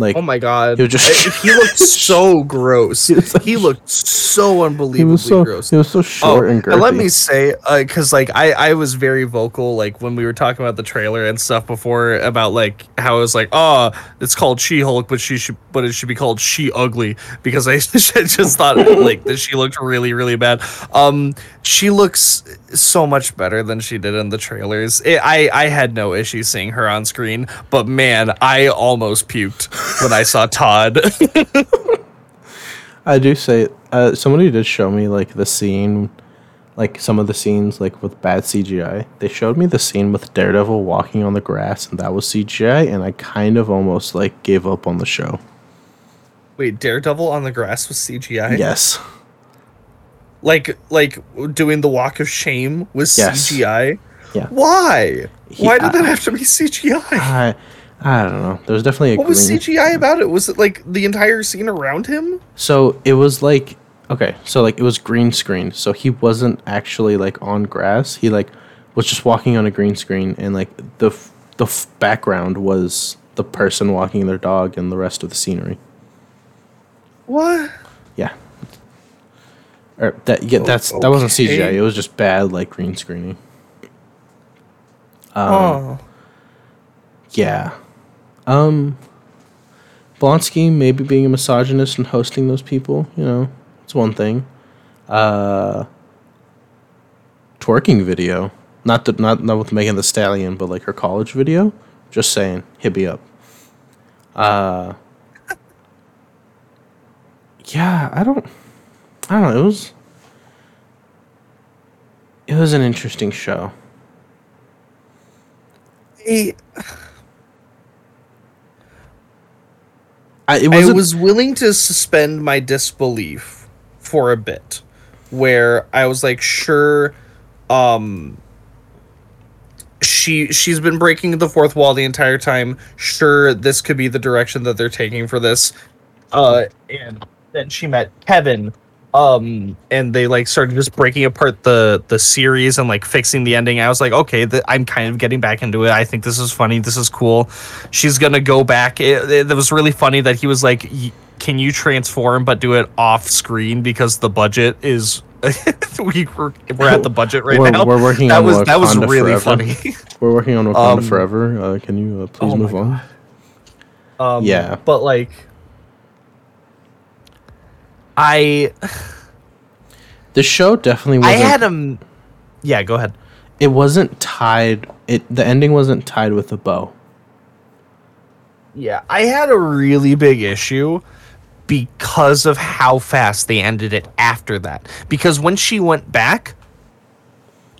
Like Oh my god. He just- I- [LAUGHS] he looked so gross. He was he looked so unbelievably he was so gross. he was so short and girthy. and let me say, because like I, I was very vocal, like when we were talking about the trailer and stuff before about like how it was like, oh, it's called She Hulk, but she should, but it should be called She Ugly because I [LAUGHS] just thought like that she looked really, really bad. Um, she looks so much better than she did in the trailers. It, I, I had no issue seeing her on screen, but man, I almost puked [LAUGHS] when I saw Todd. [LAUGHS] I do say uh, somebody did show me like the scene, like some of the scenes like with bad CGI. They showed me the scene with Daredevil walking on the grass, and that was CGI, and I kind of almost like gave up on the show. Wait, Daredevil on the grass was CGI. Yes, like like doing the walk of shame was Yes. CGI. Yeah. Why? He- Why did that have to be CGI? I I don't know. There was definitely a what was green- CGI about it? Was it like the entire scene around him? So it was like okay, so like it was green screen. So he wasn't actually like on grass. He like was just walking on a green screen, and like the f- the f- background was the person walking their dog and the rest of the scenery. What? Yeah. Or that yeah, that's that wasn't CGI. It was just bad like green screening. Um, oh. Yeah. Um Blonsky maybe being a misogynist and hosting those people, you know, it's one thing. Uh, twerking video, not the not not with Megan Thee Stallion, but like her college video. Just saying, hit me up. Uh, yeah, I don't, I don't know. It was, it was an interesting show. I, I, it I was willing to suspend my disbelief for a bit, where I was like, sure, um, she she's been breaking the fourth wall the entire time. Sure, this could be the direction that they're taking for this. Uh, and then she met Kevin, um, and they like started just breaking apart the the series and like fixing the ending. I was like, okay, I'm kind of getting back into it. I think this is funny. This is cool. She's gonna go back. It, it, it was really funny that he was like, "Y- "Can you transform but do it off screen because the budget is." [LAUGHS] we we're, we're at the budget right We're- now. we're working that on was that was really Forever. funny. [LAUGHS] we're working on Wakanda Um, Forever. Uh, can you uh, please oh move on? Um, Yeah. but like, I The show definitely I wasn't. had him. Yeah, go ahead. it wasn't tied. It the ending wasn't tied with a bow. Yeah, I had a really big issue because of how fast they ended it after that. Because when she went back,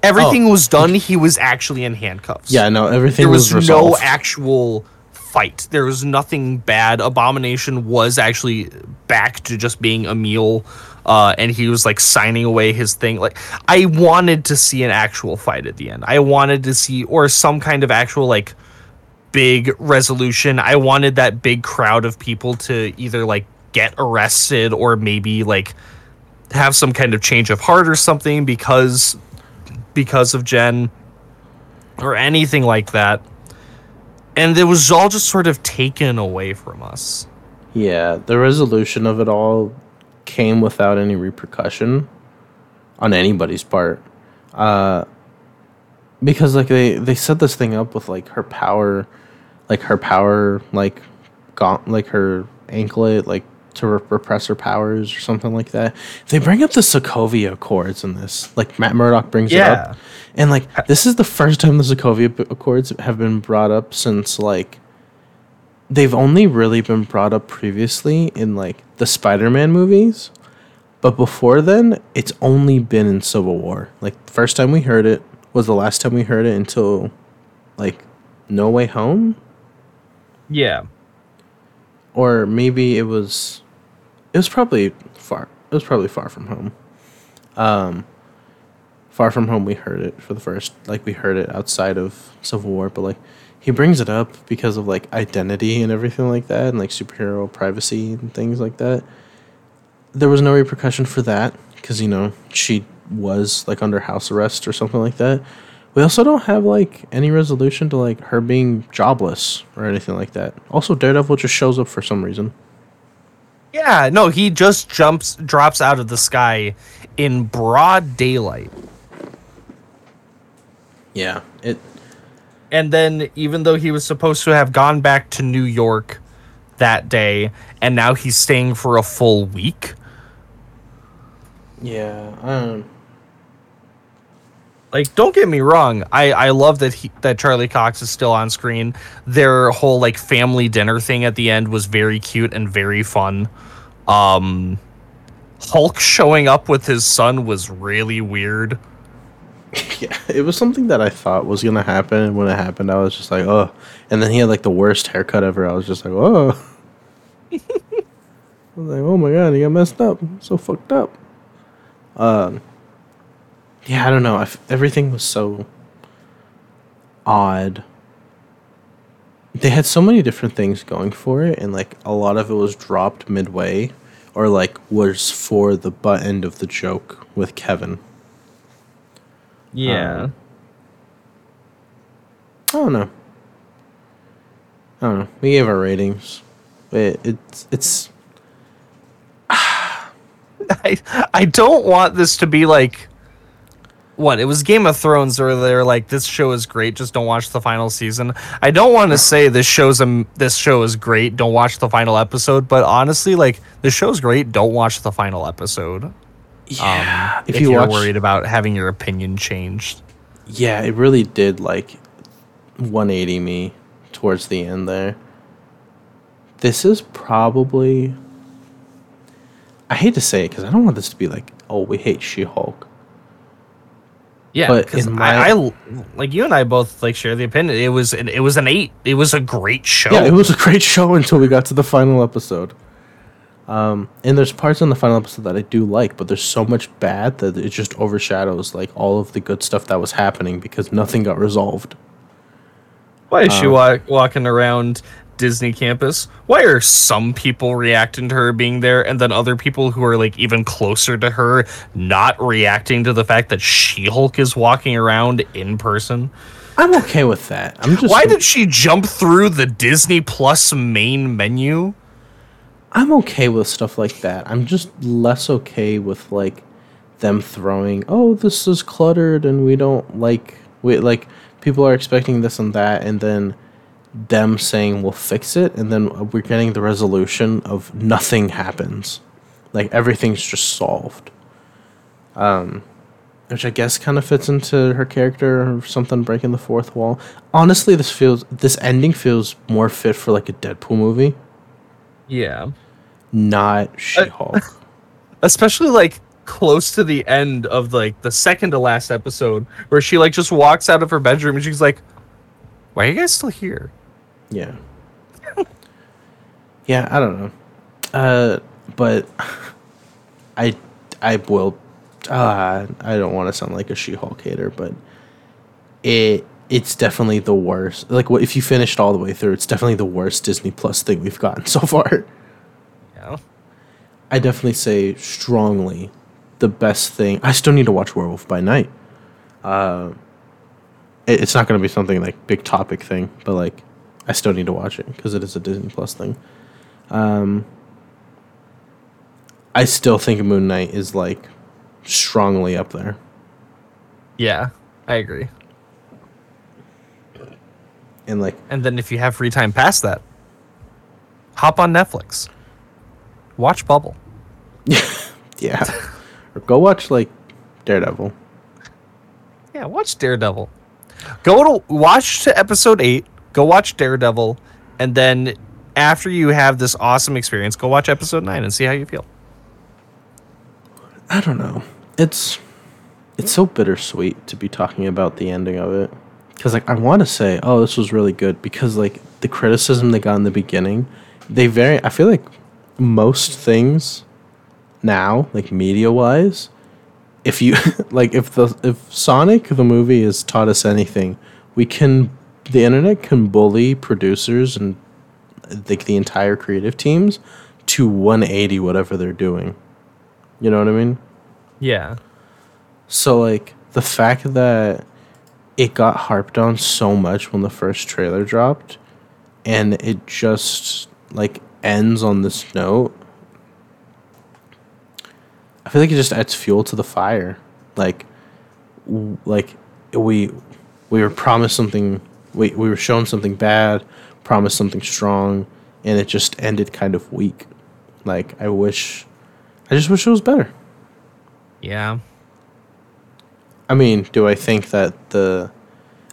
everything oh. was done. He was actually in handcuffs. Yeah, no, everything there was, was, no actual fight. There was nothing bad. Abomination was actually back to just being Emil, uh, and he was like signing away his thing. Like I wanted to see an actual fight at the end. I wanted to see or some kind of actual like big resolution. I wanted that big crowd of people to either like get arrested or maybe like have some kind of change of heart or something because because of Jen or anything like that. And it was all just sort of taken away from us. Yeah, the resolution of it all came without any repercussion on anybody's part. Uh, because like they they set this thing up with like her power, like her power like gaunt like her anklet like to re- repress her powers or something like that. They bring up the Sokovia Accords in this. Like Matt Murdock brings it up, and like this is the first time the Sokovia Accords have been brought up since like they've only really been brought up previously in like the Spider-Man movies. But before then, it's only been in Civil War. Like the first time we heard it was the last time we heard it until like No Way Home Yeah. or maybe it was it was probably far it was probably far from home um far from home we heard it for the first like we heard it outside of civil war but like he brings it up because of like identity and everything like that and like superhero privacy and things like that there was no repercussion for that because you know she was like under house arrest or something like that we also don't have like any resolution to like her being jobless or anything like that. Also, Daredevil just shows up for some reason. Yeah, no, he just jumps drops out of the sky in broad daylight. Yeah, it. And then even though he was supposed to have gone back to New York that day and now he's staying for a full week, Yeah, um, like don't get me wrong i i love that he that charlie cox is still on screen their whole like family dinner thing at the end was very cute and very fun um hulk showing up with his son was really weird [LAUGHS] yeah, it was something that I thought was gonna happen, when it happened, I was just like, oh. And then he had like the worst haircut ever. I was just like, oh. [LAUGHS] I was like, oh my god, he got messed up, so fucked up. Um. Yeah, I don't know. I f- everything was so odd. They had so many different things going for it, and like a lot of it was dropped midway, or like was for the butt end of the joke with Kevin. yeah Um, I don't know. I don't know. We gave our ratings. It, it's it's [LAUGHS] I, I don't want this to be like what it was Game of Thrones where they're like, "This show is great, just don't watch the final season." I don't want to say this show's a this show is great, don't watch the final episode, but honestly, like the show's great, don't watch the final episode. Yeah, Um, if, you are worried about having your opinion changed. yeah, it really did like 180 me towards the end there. This is probably. I hate to say it because I don't want this to be like, oh, we hate She-Hulk. Yeah, But because I, I like you and I both like share the opinion. It was an, it was an eight. It was a great show. Yeah, it was a great show until we got to the final episode. Um, and there's parts in the final episode that I do like, but there's so much bad that it just overshadows like all of the good stuff that was happening because nothing got resolved. Why is she Um, wa- walking around Disney campus? Why are some people reacting to her being there, and then other people who are like even closer to her not reacting to the fact that She Hulk is walking around in person? I'm okay with that. I'm just Why did she jump through the Disney Plus main menu? I'm okay with stuff like that. I'm just less okay with like them throwing, "Oh, this is cluttered and we don't like we like people are expecting this and that and then them saying we'll fix it and then we're getting the resolution of nothing happens. Like everything's just solved. Um which I guess kind of fits into her character or something breaking the fourth wall. Honestly, this feels this ending feels more fit for like a Deadpool movie Yeah. not She-Hulk. [LAUGHS] especially like close to the end of like the second to last episode where she like just walks out of her bedroom and she's like why are you guys still here yeah. yeah, I don't know. Uh, but I I will. Uh, I don't want to sound like a She-Hulk hater, but it it's definitely the worst. Like, what if you finished all the way through? It's definitely the worst Disney Plus thing we've gotten [LAUGHS] so far. yeah I definitely say strongly the best thing. I still need to watch Werewolf by Night. Uh, it- it's not going to be something like big topic thing, but like I still need to watch it because it is a Disney Plus thing. Um, I still think Moon Knight is like strongly up there. yeah i agree And like and then if you have free time past that hop on netflix watch bubble [LAUGHS] yeah, or go watch like Daredevil. yeah watch daredevil go to watch to episode 8 go watch daredevil and then after you have this awesome experience go watch episode 9 and see how you feel I don't know. It's it's so bittersweet to be talking about the ending of it because like I want to say, oh, this was really good because like the criticism they got in the beginning, they very. I feel like most things now, like media wise, if you [LAUGHS] like if the if Sonic the movie has taught us anything, we can the internet can bully producers and like the entire creative teams to 180 whatever they're doing. You know what I mean? yeah So like the fact that it got harped on so much when the first trailer dropped and it just like ends on this note I feel like it just adds fuel to the fire. Like w- like we we were promised something we we were shown something bad, promised something strong and it just ended kind of weak. Like I wish I just wish it was better. yeah I mean, do I think that the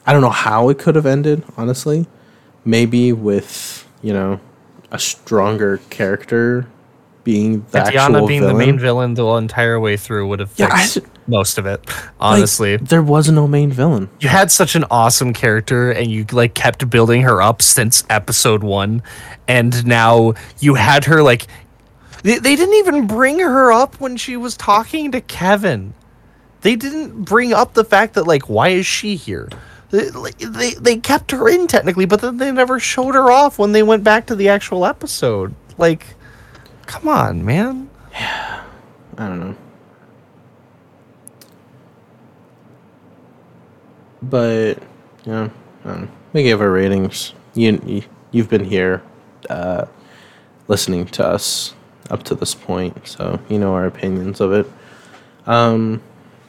I don't know how it could have ended, honestly. Maybe with, you know, a stronger character being the actual Diana being villain. the main villain the entire way through would have Yeah, I fixed s- most of it. [LAUGHS] Like, Honestly, there was no main villain. you had such an awesome character, and you like kept building her up since episode one, and now you had her like. They, they didn't even bring her up when she was talking to Kevin. They didn't bring up the fact that like why is she here? They, they they kept her in technically, but then they never showed her off when they went back to the actual episode. Like, come on, man. Yeah. I don't know. But yeah, I don't know. we gave our ratings. You, you you've been here, uh, listening to us up to this point, so you know our opinions of it. Um,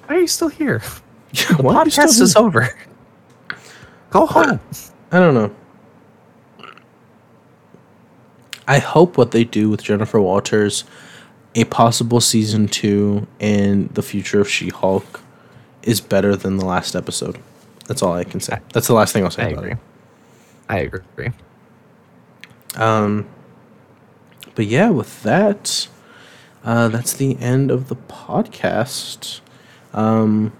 Why are you still here? [LAUGHS] You still Podcast is over. Go home. I don't know. I hope what they do with Jennifer Walters, a possible season two, and the future of She Hulk is better than the last episode. That's all I can say. That's the last thing I'll say I about agree. it. I agree. Um, but yeah, with that, uh, that's the end of the podcast. Um,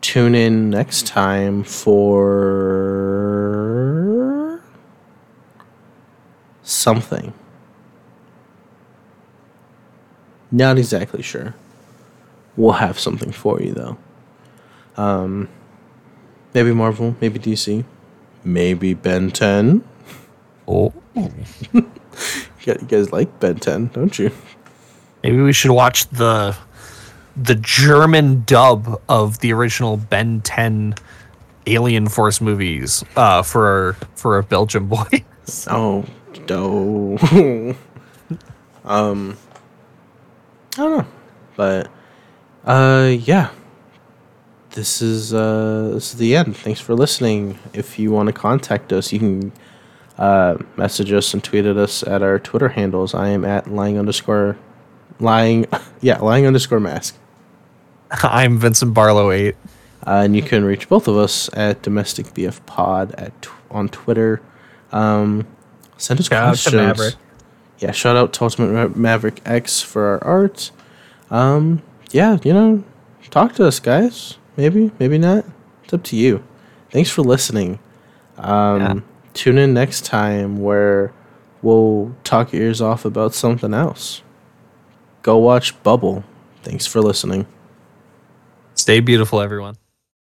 tune in next time for something. Not exactly sure. We'll have something for you though. Um, maybe Marvel, maybe DC, maybe Ben 10. Oh, [LAUGHS] You guys- like Ben 10, don't you? maybe we should watch the the German dub of the original Ben 10 Alien Force movies uh, for for a Belgian [LAUGHS] boy. Oh, no. [LAUGHS] um, I don't know, but uh, yeah. This is uh, this is the end. Thanks for listening. If you want to contact us, you can uh, message us and tweet at us at our Twitter handles. I am at lying underscore lying, [LAUGHS] yeah, lying underscore mask. [LAUGHS] I'm Vincent Barlow 8. Uh, and you can reach both of us at domestic bf pod at on Twitter. Um, send us Shout out to questions. Maverick. Yeah, shout out to Ultimate Ma- Maverick X for our art. Um, yeah, you know, talk to us, guys. Maybe, maybe not. It's up to you. Thanks for listening. Um, Yeah. Tune in next time where we'll talk your ears off about something else. Go watch Bubble. Thanks for listening. Stay beautiful, everyone.